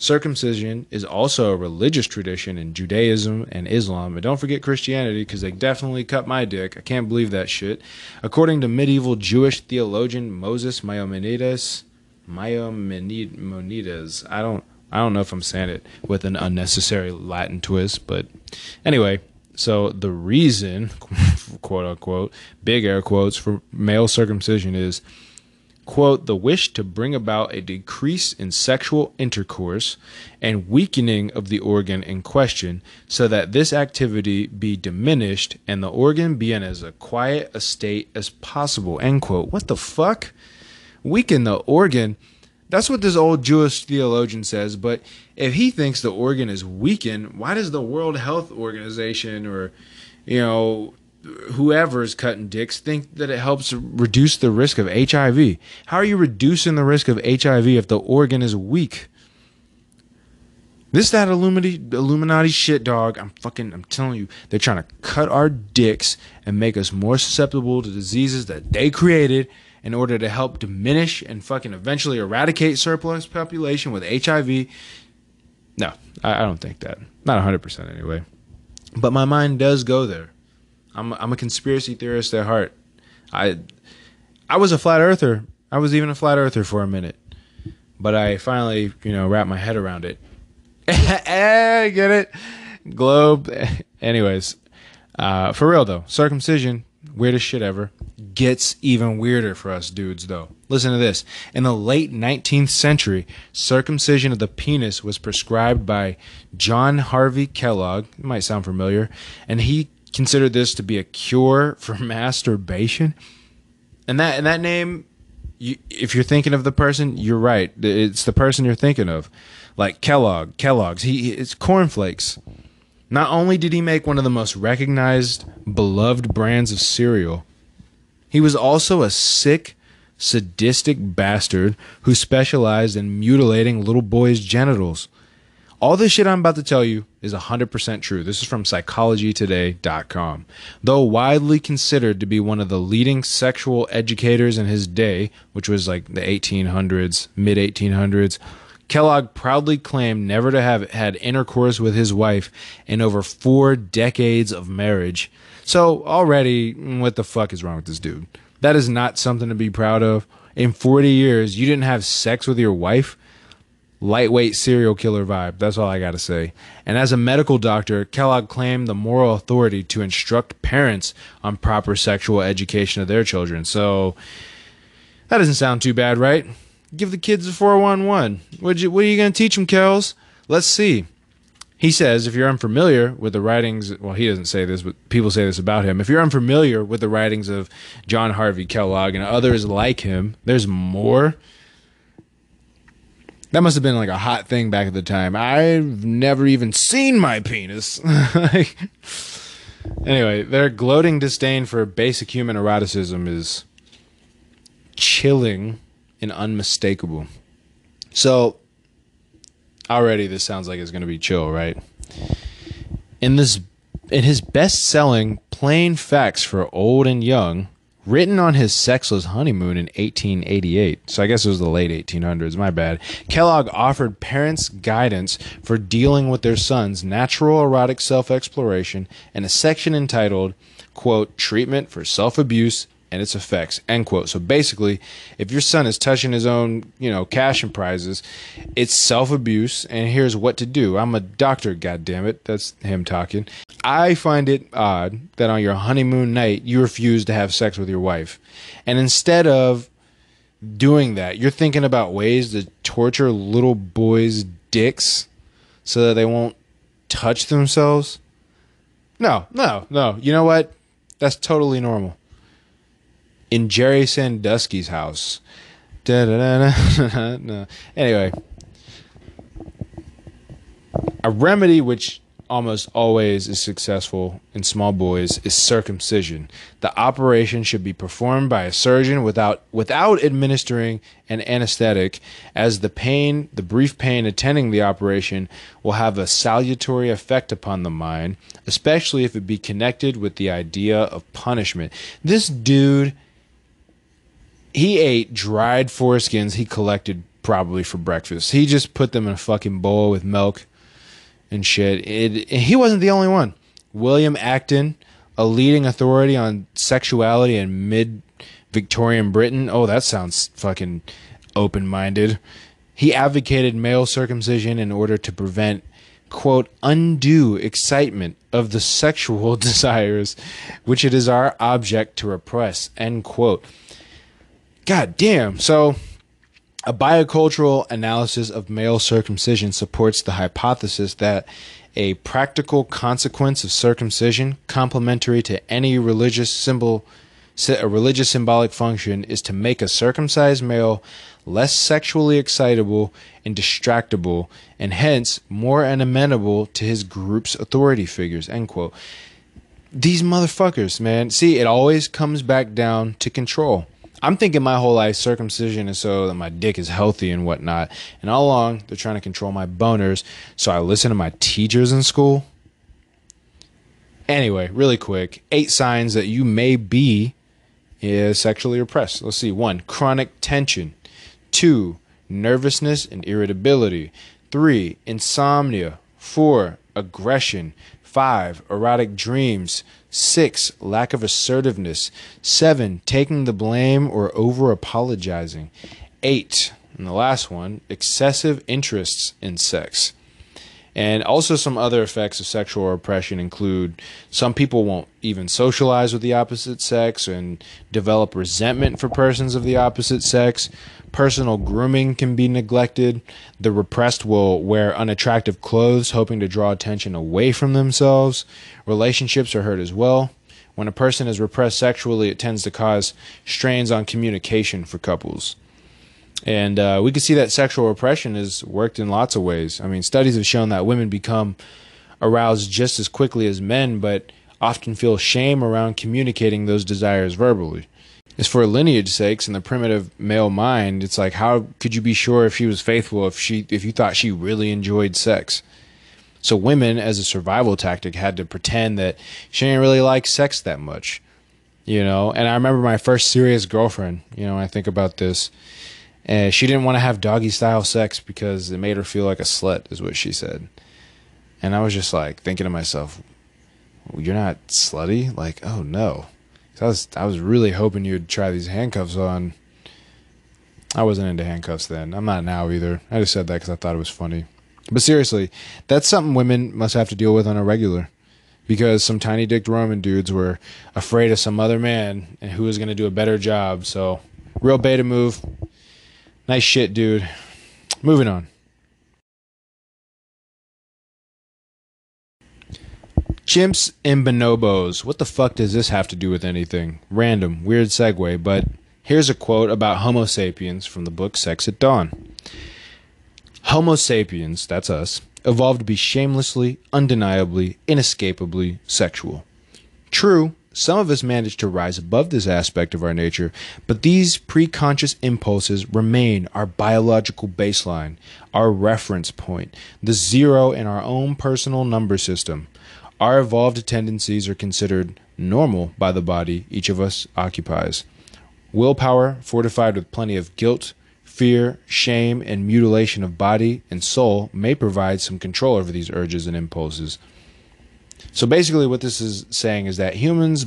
A: Circumcision is also a religious tradition in Judaism and Islam. And don't forget Christianity because they definitely cut my dick. I can't believe that shit. According to medieval Jewish theologian Moses Maimonides, Maimonides. I don't I don't know if I'm saying it with an unnecessary Latin twist, but anyway, so the reason, quote unquote, big air quotes for male circumcision is quote the wish to bring about a decrease in sexual intercourse and weakening of the organ in question so that this activity be diminished and the organ be in as a quiet a state as possible end quote what the fuck weaken the organ. That's what this old Jewish theologian says. But if he thinks the organ is weakened, why does the World Health Organization or, you know, whoever is cutting dicks think that it helps reduce the risk of HIV? How are you reducing the risk of HIV if the organ is weak? This that Illuminati Illuminati shit, dog. I'm fucking. I'm telling you, they're trying to cut our dicks and make us more susceptible to diseases that they created in order to help diminish and fucking eventually eradicate surplus population with HIV. No, I, I don't think that. Not 100% anyway. But my mind does go there. I'm, I'm a conspiracy theorist at heart. I I was a flat earther. I was even a flat earther for a minute. but I finally, you know, wrapped my head around it. Get it? Globe. Anyways, uh, for real though, circumcision, weirdest shit ever. Gets even weirder for us dudes though. Listen to this. In the late 19th century, circumcision of the penis was prescribed by John Harvey Kellogg. It might sound familiar. And he considered this to be a cure for masturbation. And that and that name you, if you're thinking of the person, you're right. It's the person you're thinking of. Like Kellogg, Kellogg's. He it's cornflakes. Not only did he make one of the most recognized, beloved brands of cereal, he was also a sick, sadistic bastard who specialized in mutilating little boys' genitals. All this shit I'm about to tell you is 100% true. This is from psychologytoday.com. Though widely considered to be one of the leading sexual educators in his day, which was like the 1800s, mid 1800s, Kellogg proudly claimed never to have had intercourse with his wife in over four decades of marriage. So, already, mm, what the fuck is wrong with this dude? That is not something to be proud of. In 40 years, you didn't have sex with your wife? lightweight serial killer vibe. That's all I got to say. And as a medical doctor, Kellogg claimed the moral authority to instruct parents on proper sexual education of their children. So that doesn't sound too bad, right? Give the kids a 411. What you, what are you going to teach them, Kells? Let's see. He says, if you're unfamiliar with the writings, well, he doesn't say this, but people say this about him. If you're unfamiliar with the writings of John Harvey Kellogg and others like him, there's more that must have been like a hot thing back at the time. I've never even seen my penis. anyway, their gloating disdain for basic human eroticism is chilling and unmistakable. So, already this sounds like it's going to be chill, right? In this in his best-selling Plain Facts for Old and Young, written on his sexless honeymoon in 1888. So I guess it was the late 1800s, my bad. Kellogg offered parents guidance for dealing with their son's natural erotic self exploration in a section entitled, quote, Treatment for Self Abuse and its effects end quote. So basically if your son is touching his own you know cash and prizes it's self-abuse and here's what to do. I'm a doctor god damn it that's him talking. I find it odd that on your honeymoon night you refuse to have sex with your wife. And instead of doing that you're thinking about ways to torture little boys dicks so that they won't touch themselves? No no no. You know what? That's totally normal in Jerry Sandusky's house. Anyway, a remedy which almost always is successful in small boys is circumcision. The operation should be performed by a surgeon without without administering an anesthetic as the pain, the brief pain attending the operation will have a salutary effect upon the mind, especially if it be connected with the idea of punishment. This dude he ate dried foreskins he collected probably for breakfast. He just put them in a fucking bowl with milk and shit. It, he wasn't the only one. William Acton, a leading authority on sexuality in mid Victorian Britain. Oh, that sounds fucking open minded. He advocated male circumcision in order to prevent, quote, undue excitement of the sexual desires, which it is our object to repress, end quote. God damn. So, a biocultural analysis of male circumcision supports the hypothesis that a practical consequence of circumcision, complementary to any religious symbol, a religious symbolic function, is to make a circumcised male less sexually excitable and distractible, and hence more amenable to his group's authority figures. End quote. These motherfuckers, man. See, it always comes back down to control. I'm thinking my whole life circumcision is so that my dick is healthy and whatnot. And all along, they're trying to control my boners. So I listen to my teachers in school. Anyway, really quick eight signs that you may be sexually repressed. Let's see. One, chronic tension. Two, nervousness and irritability. Three, insomnia. Four, aggression. Five, erotic dreams. Six, lack of assertiveness. Seven, taking the blame or over apologizing. Eight, And the last one, excessive interests in sex. And also, some other effects of sexual repression include some people won't even socialize with the opposite sex and develop resentment for persons of the opposite sex. Personal grooming can be neglected. The repressed will wear unattractive clothes, hoping to draw attention away from themselves. Relationships are hurt as well. When a person is repressed sexually, it tends to cause strains on communication for couples. And uh, we can see that sexual repression has worked in lots of ways. I mean, studies have shown that women become aroused just as quickly as men, but often feel shame around communicating those desires verbally. As for lineage sakes and the primitive male mind, it's like how could you be sure if she was faithful if she if you thought she really enjoyed sex? So women, as a survival tactic, had to pretend that she didn't really like sex that much, you know. And I remember my first serious girlfriend. You know, I think about this and she didn't want to have doggy style sex because it made her feel like a slut, is what she said. And I was just like thinking to myself, "You're not slutty." Like, oh no. I was I was really hoping you'd try these handcuffs on. I wasn't into handcuffs then. I'm not now either. I just said that because I thought it was funny. But seriously, that's something women must have to deal with on a regular. Because some tiny dicked Roman dudes were afraid of some other man and who was going to do a better job. So, real beta move. Nice shit, dude. Moving on. Chimps and bonobos. What the fuck does this have to do with anything? Random, weird segue, but here's a quote about Homo sapiens from the book Sex at Dawn. Homo sapiens, that's us, evolved to be shamelessly, undeniably, inescapably sexual. True, some of us manage to rise above this aspect of our nature, but these preconscious impulses remain our biological baseline, our reference point, the zero in our own personal number system. Our evolved tendencies are considered normal by the body each of us occupies. Willpower, fortified with plenty of guilt, fear, shame, and mutilation of body and soul, may provide some control over these urges and impulses. So basically, what this is saying is that humans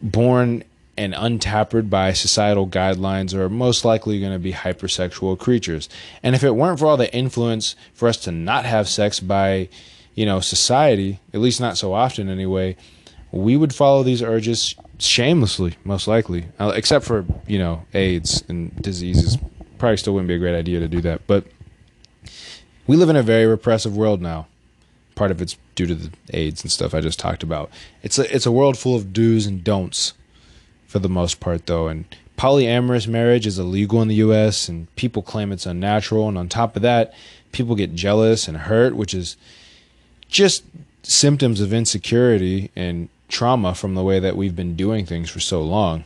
A: born and untapered by societal guidelines are most likely going to be hypersexual creatures. And if it weren't for all the influence for us to not have sex by, you know, society, at least not so often anyway, we would follow these urges shamelessly, most likely. Uh, except for, you know, AIDS and diseases. Probably still wouldn't be a great idea to do that. But we live in a very repressive world now part of it's due to the AIDS and stuff I just talked about. It's a it's a world full of do's and don'ts for the most part though and polyamorous marriage is illegal in the US and people claim it's unnatural and on top of that people get jealous and hurt which is just symptoms of insecurity and trauma from the way that we've been doing things for so long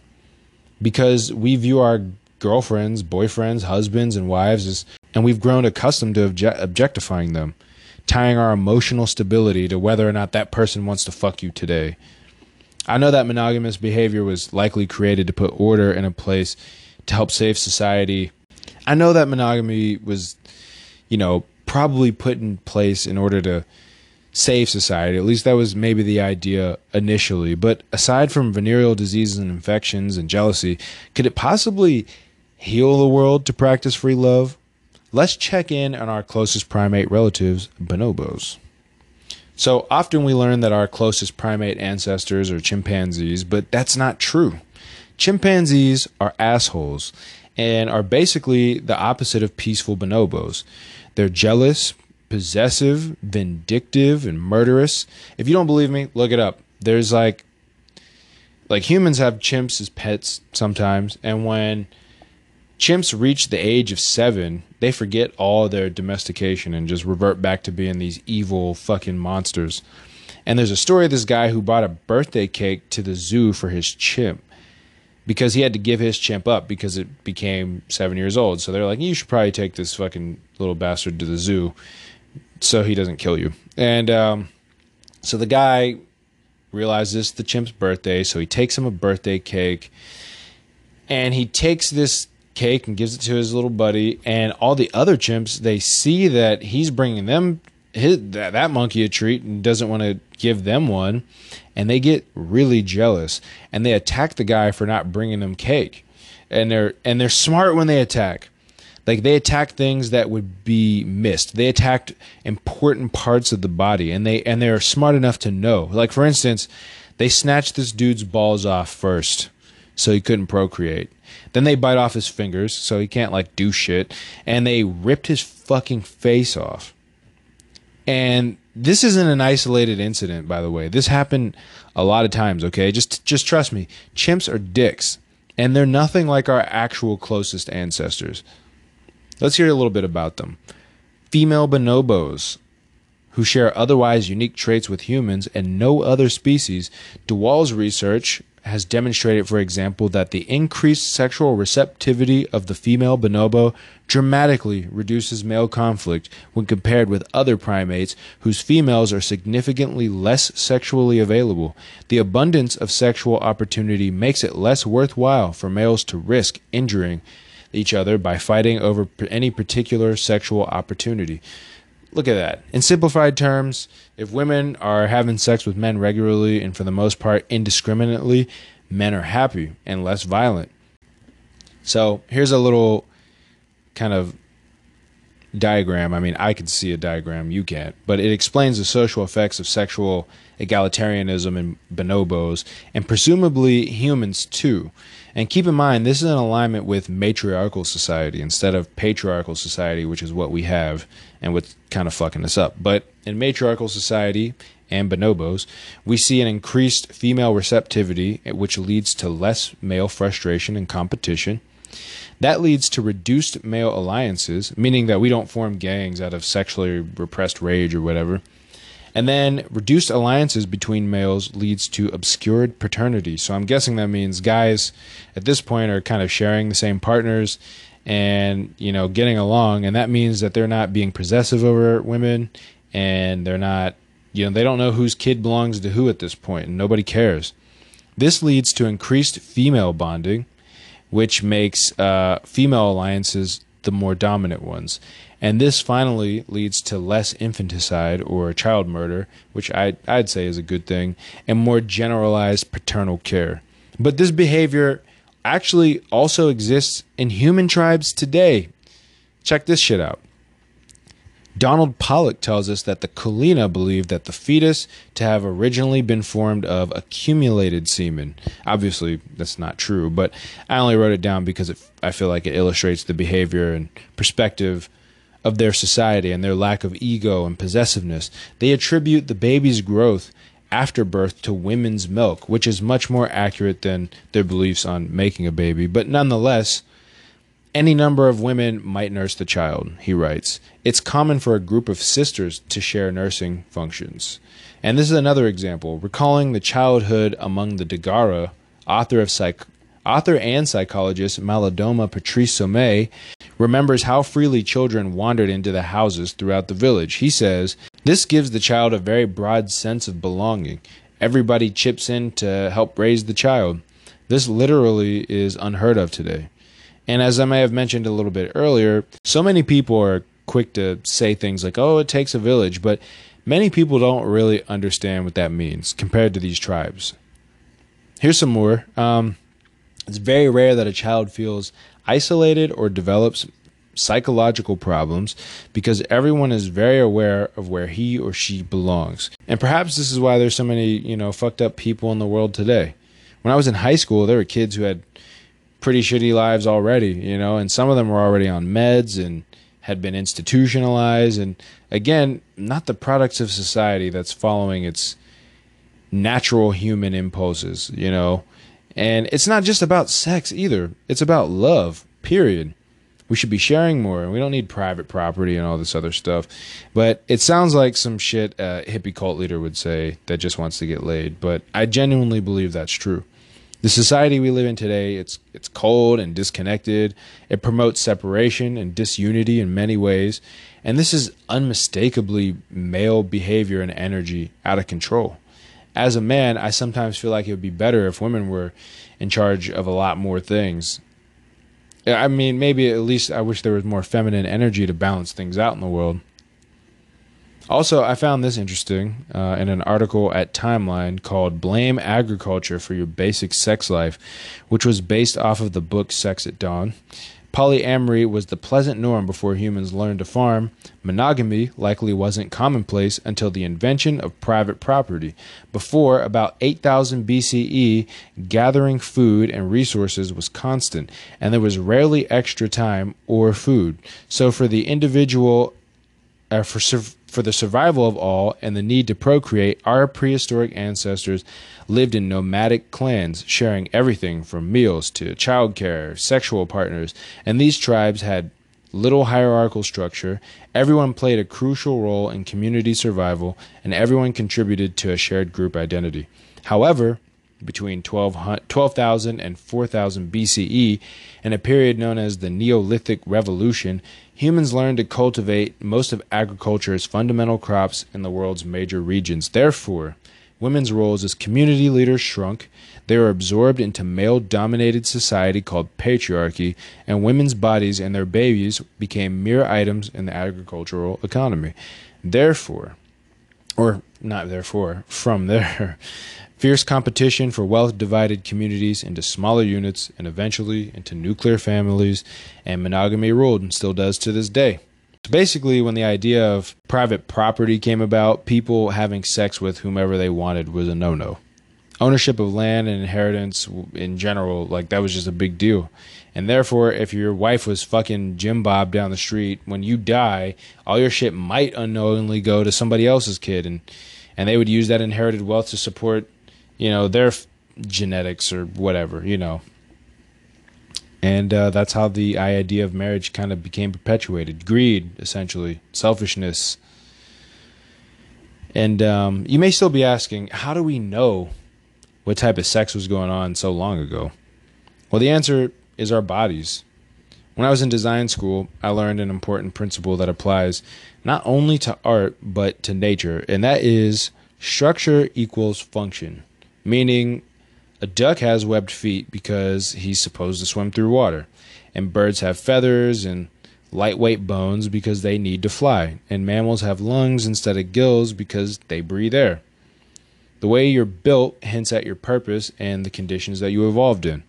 A: because we view our girlfriends, boyfriends, husbands and wives as and we've grown accustomed to obje- objectifying them tying our emotional stability to whether or not that person wants to fuck you today. I know that monogamous behavior was likely created to put order in a place to help save society. I know that monogamy was, you know, probably put in place in order to save society. At least that was maybe the idea initially. But aside from venereal diseases and infections and jealousy, could it possibly heal the world to practice free love? let's check in on our closest primate relatives, bonobos. So often we learn that our closest primate ancestors are chimpanzees, but that's not true. Chimpanzees are assholes and are basically the opposite of peaceful bonobos. They're jealous, possessive, vindictive, and murderous. If you don't believe me, look it up. There's like like humans have chimps as pets sometimes, and when chimps reach the age of seven, they forget all their domestication and just revert back to being these evil fucking monsters. And there's a story of this guy who bought a birthday cake to the zoo for his chimp because he had to give his chimp up because it became seven years old. So they're like, you should probably take this fucking little bastard to the zoo so he doesn't kill you. And um, so the guy realizes the chimp's birthday, so he takes him a birthday cake and he takes this cake and gives it to his little buddy. And all the other chimps, they see that he's bringing them his, that, that monkey a treat and doesn't want to give them one. And they get really jealous and they attack the guy for not bringing them cake. And they're and they're smart when they attack. Like they attacked things that would be missed. They attacked important parts of the body, and they and they're smart enough to know. Like for instance, they snatched this dude's balls off first, so he couldn't procreate. Then they bite off his fingers, so he can't like do shit, and they ripped his fucking face off. And this isn't an isolated incident, by the way. This happened a lot of times. Okay, just just trust me. Chimps are dicks, and they're nothing like our actual closest ancestors. Let's hear a little bit about them. Female bonobos, who share otherwise unique traits with humans and no other species. de Waal's research has demonstrated, for example, that the increased sexual receptivity of the female bonobo dramatically reduces male conflict when compared with other primates whose females are significantly less sexually available. The abundance of sexual opportunity makes it less worthwhile for males to risk injuring each other by fighting over any particular sexual opportunity. Look at that. In simplified terms, if women are having sex with men regularly and for the most part indiscriminately, men are happy and less violent. So here's a little kind of diagram. I mean, I can see a diagram, you can't, but it explains the social effects of sexual egalitarianism in bonobos and presumably humans too. And keep in mind, this is in alignment with matriarchal society instead of patriarchal society, which is what we have and what's kind of fucking us up. But in matriarchal society and bonobos, we see an increased female receptivity, which leads to less male frustration and competition. That leads to reduced male alliances, meaning that we don't form gangs out of sexually repressed rage or whatever. And then reduced alliances between males leads to obscured paternity. So I'm guessing that means guys at this point are kind of sharing the same partners and, you know, getting along. And that means that they're not being possessive over women and they're not, you know, they don't know whose kid belongs to who at this point and nobody cares. This leads to increased female bonding, which makes uh, female alliances the more dominant ones. And this finally leads to less infanticide or child murder, which I, I'd say is a good thing, and more generalized paternal care. But this behavior actually also exists in human tribes today. Check this shit out. Donald Pollock tells us that the Kulina believed that the fetus to have originally been formed of accumulated semen. Obviously, that's not true, but I only wrote it down because it, I feel like it illustrates the behavior and perspective of their society and their lack of ego and possessiveness. They attribute the baby's growth after birth to women's milk, which is much more accurate than their beliefs on making a baby. But nonetheless, any number of women might nurse the child, he writes. It's common for a group of sisters to share nursing functions. And this is another example, recalling the childhood among the Dagara, author of psych- author and psychologist Malidoma Patrice Somé remembers how freely children wandered into the houses throughout the village. He says, This gives the child a very broad sense of belonging. Everybody chips in to help raise the child. This literally is unheard of today. And as I may have mentioned a little bit earlier, so many people are quick to say things like, oh, it takes a village, but many people don't really understand what that means compared to these tribes. Here's some more. Um, it's very rare that a child feels isolated or develops psychological problems because everyone is very aware of where he or she belongs. And perhaps this is why there's so many, you know, fucked up people in the world today. When I was in high school, there were kids who had pretty shitty lives already, you know, and some of them were already on meds and had been institutionalized and again, not the products of society that's following its natural human impulses, you know. And it's not just about sex either. It's about love, period. We should be sharing more, and we don't need private property and all this other stuff. But it sounds like some shit a hippie cult leader would say that just wants to get laid. But I genuinely believe that's true. The society we live in today, it's it's cold and disconnected. It promotes separation and disunity in many ways, and this is unmistakably male behavior and energy out of control as a man, I sometimes feel like it would be better if women were in charge of a lot more things. I mean, maybe at least I wish there was more feminine energy to balance things out in the world. Also, I found this interesting uh, in an article at Timeline called Blame Agriculture for Your Basic Sex Life, which was based off of the book Sex at Dawn. Polyamory was the pleasant norm before humans learned to farm. Monogamy likely wasn't commonplace until the invention of private property. Before about 8000 BCE, gathering food and resources was constant, and there was rarely extra time or food. So, for the individual, uh, for for the survival of all and the need to procreate, our prehistoric ancestors lived in nomadic clans, sharing everything from meals to childcare, sexual partners, and these tribes had little hierarchical structure. Everyone played a crucial role in community survival, and everyone contributed to a shared group identity. However, between 12,000 and 4000 BCE, in a period known as the Neolithic Revolution, humans learned to cultivate most of agriculture's fundamental crops in the world's major regions. Therefore, women's roles as community leaders shrunk. They were absorbed into male dominated society called patriarchy, and women's bodies and their babies became mere items in the agricultural economy. Therefore, or not therefore, from there, Fierce competition for wealth divided communities into smaller units and eventually into nuclear families, and monogamy ruled and still does to this day. So basically, when the idea of private property came about, people having sex with whomever they wanted was a no no. Ownership of land and inheritance in general, like that was just a big deal. And therefore, if your wife was fucking Jim Bob down the street, when you die, all your shit might unknowingly go to somebody else's kid. And, and they would use that inherited wealth to support you know their f- genetics or whatever you know. And uh, that's how the idea of marriage kind of became perpetuated. Greed essentially. Selfishness. And um, you may still be asking how do we know what type of sex was going on so long ago? Well the answer is our bodies. When i was in design school i learned an important principle that applies not only to art but to nature and that is structure equals function meaning a duck has webbed feet because he's supposed to swim through water, and birds have feathers and lightweight bones because they need to fly, and mammals have lungs instead of gills because they breathe air. The way you're built hints at your purpose and the conditions that you evolved in.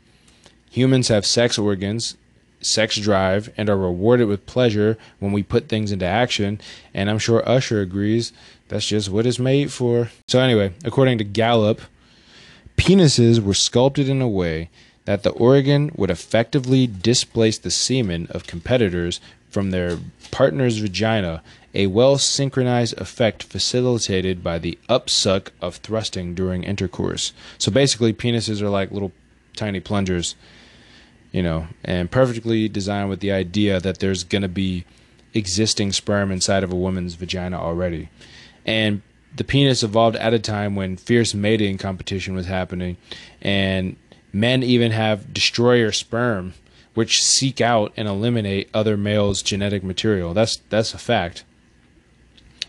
A: Humans have sex organs, sex drive, and are rewarded with pleasure when we put things into action, and I'm sure Usher agrees that's just what it's made for. So, anyway, according to Gallup, Penises were sculpted in a way that the organ would effectively displace the semen of competitors from their partner's vagina, a well synchronized effect facilitated by the upsuck of thrusting during intercourse. So basically, penises are like little tiny plungers, you know, and perfectly designed with the idea that there's going to be existing sperm inside of a woman's vagina already. And the penis evolved at a time when fierce mating competition was happening, and men even have destroyer sperm, which seek out and eliminate other males' genetic material. That's that's a fact.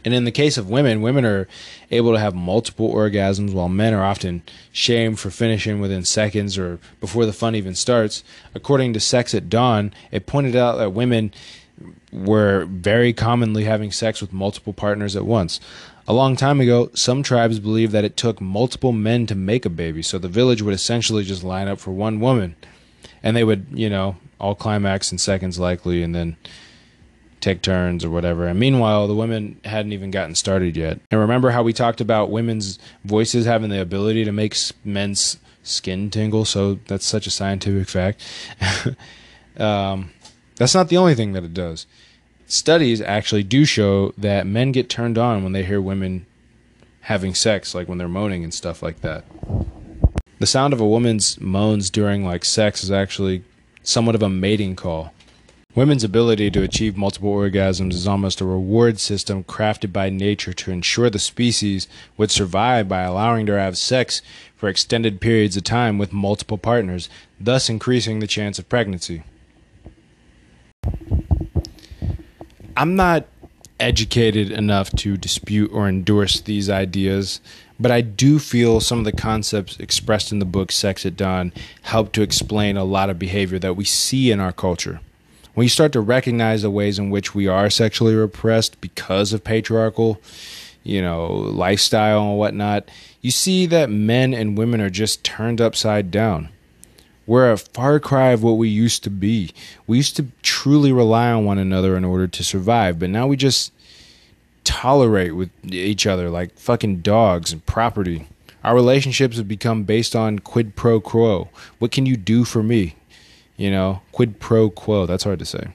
A: And in the case of women, women are able to have multiple orgasms, while men are often shamed for finishing within seconds or before the fun even starts. According to Sex at Dawn, it pointed out that women were very commonly having sex with multiple partners at once. A long time ago, some tribes believed that it took multiple men to make a baby, so the village would essentially just line up for one woman. And they would, you know, all climax in seconds likely and then take turns or whatever. And meanwhile, the women hadn't even gotten started yet. And remember how we talked about women's voices having the ability to make men's skin tingle? So that's such a scientific fact. um, that's not the only thing that it does studies actually do show that men get turned on when they hear women having sex, like when they're moaning and stuff like that. The sound of a woman's moans during like sex is actually somewhat of a mating call. Women's ability to achieve multiple orgasms is almost a reward system crafted by nature to ensure the species would survive by allowing her to have sex for extended periods of time with multiple partners, thus increasing the chance of pregnancy. I'm not educated enough to dispute or endorse these ideas, but I do feel some of the concepts expressed in the book Sex at Dawn help to explain a lot of behavior that we see in our culture. When you start to recognize the ways in which we are sexually repressed because of patriarchal, you know, lifestyle and whatnot, you see that men and women are just turned upside down. We're a far cry of what we used to be. We used to truly rely on one another in order to survive, but now we just tolerate with each other like fucking dogs and property. Our relationships have become based on quid pro quo. What can you do for me? You know, quid pro quo. That's hard to say.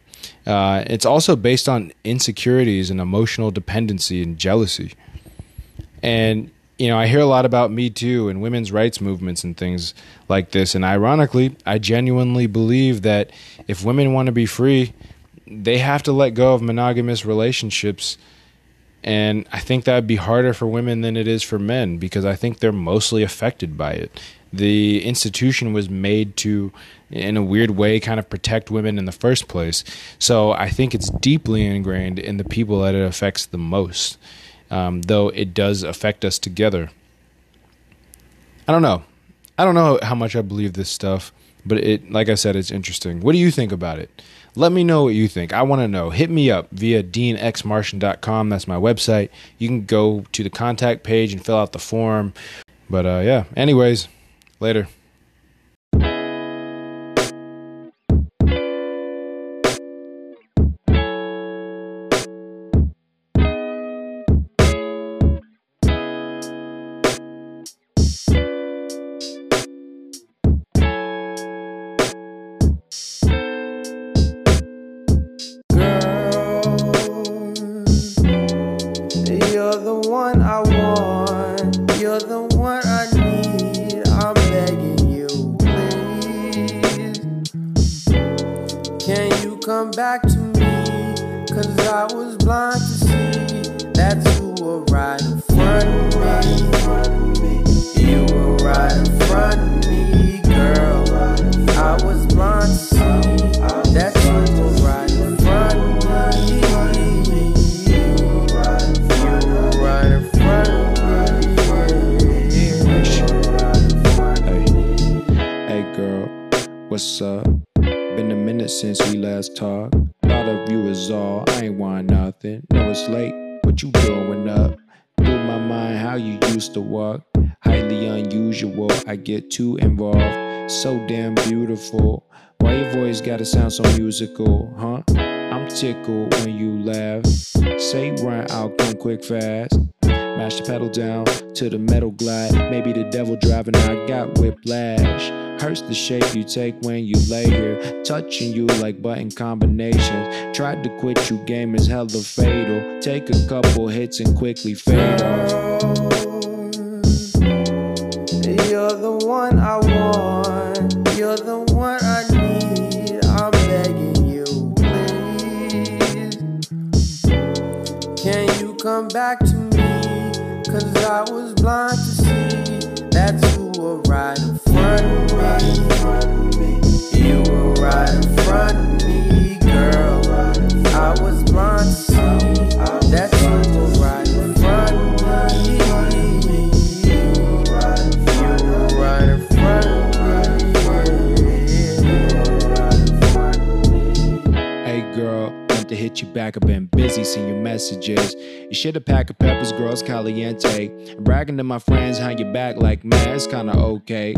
A: Uh, it's also based on insecurities and emotional dependency and jealousy. And you know, I hear a lot about Me Too and women's rights movements and things like this. And ironically, I genuinely believe that if women want to be free, they have to let go of monogamous relationships. And I think that would be harder for women than it is for men because I think they're mostly affected by it. The institution was made to, in a weird way, kind of protect women in the first place. So I think it's deeply ingrained in the people that it affects the most um, though it does affect us together. I don't know. I don't know how much I believe this stuff, but it, like I said, it's interesting. What do you think about it? Let me know what you think. I want to know. Hit me up via deanxmartian.com. That's my website. You can go to the contact page and fill out the form. But uh, yeah, anyways, later. What's up? Been a minute since we last talked. Thought of you is all. I ain't want nothing. Know it's late. What you doing up? Through my mind, how you used to walk. Highly unusual. I get too involved. So damn beautiful. Why your voice gotta sound so musical, huh? I'm tickled when you laugh. Say run, I'll come quick fast. Mash the pedal down to the metal glide. Maybe the devil driving, I got whiplash. Hurts the shape you take when you lay here. Touching you like button combinations. Tried to quit you, game is hella fatal. Take a couple hits and quickly fade off.
B: You're the one I want. You're the one I need. I'm begging you, please. Can you come back to me? Cause I was blind were right in front of me. You were right in front of me, girl. I was blind
A: hit you back. I've been busy seeing your messages. You should have packed a peppers, girls caliente. And bragging to my friends how you back like man, it's kinda okay.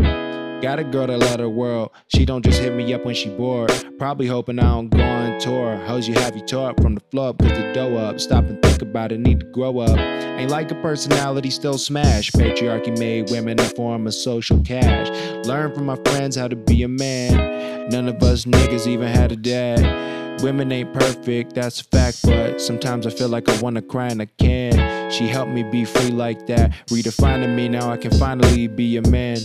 A: Got a girl that let her world. She don't just hit me up when she bored. Probably hoping I don't go on tour. Hoes you have you taught from the floor up, cause the dough up. Stop and think about it, need to grow up. Ain't like a personality, still smash. Patriarchy made women a form of social cash. Learn from my friends how to be a man. None of us niggas even had a dad. Women ain't perfect, that's a fact, but sometimes I feel like I wanna cry and I can't. She helped me be free like that, redefining me, now I can finally be a man.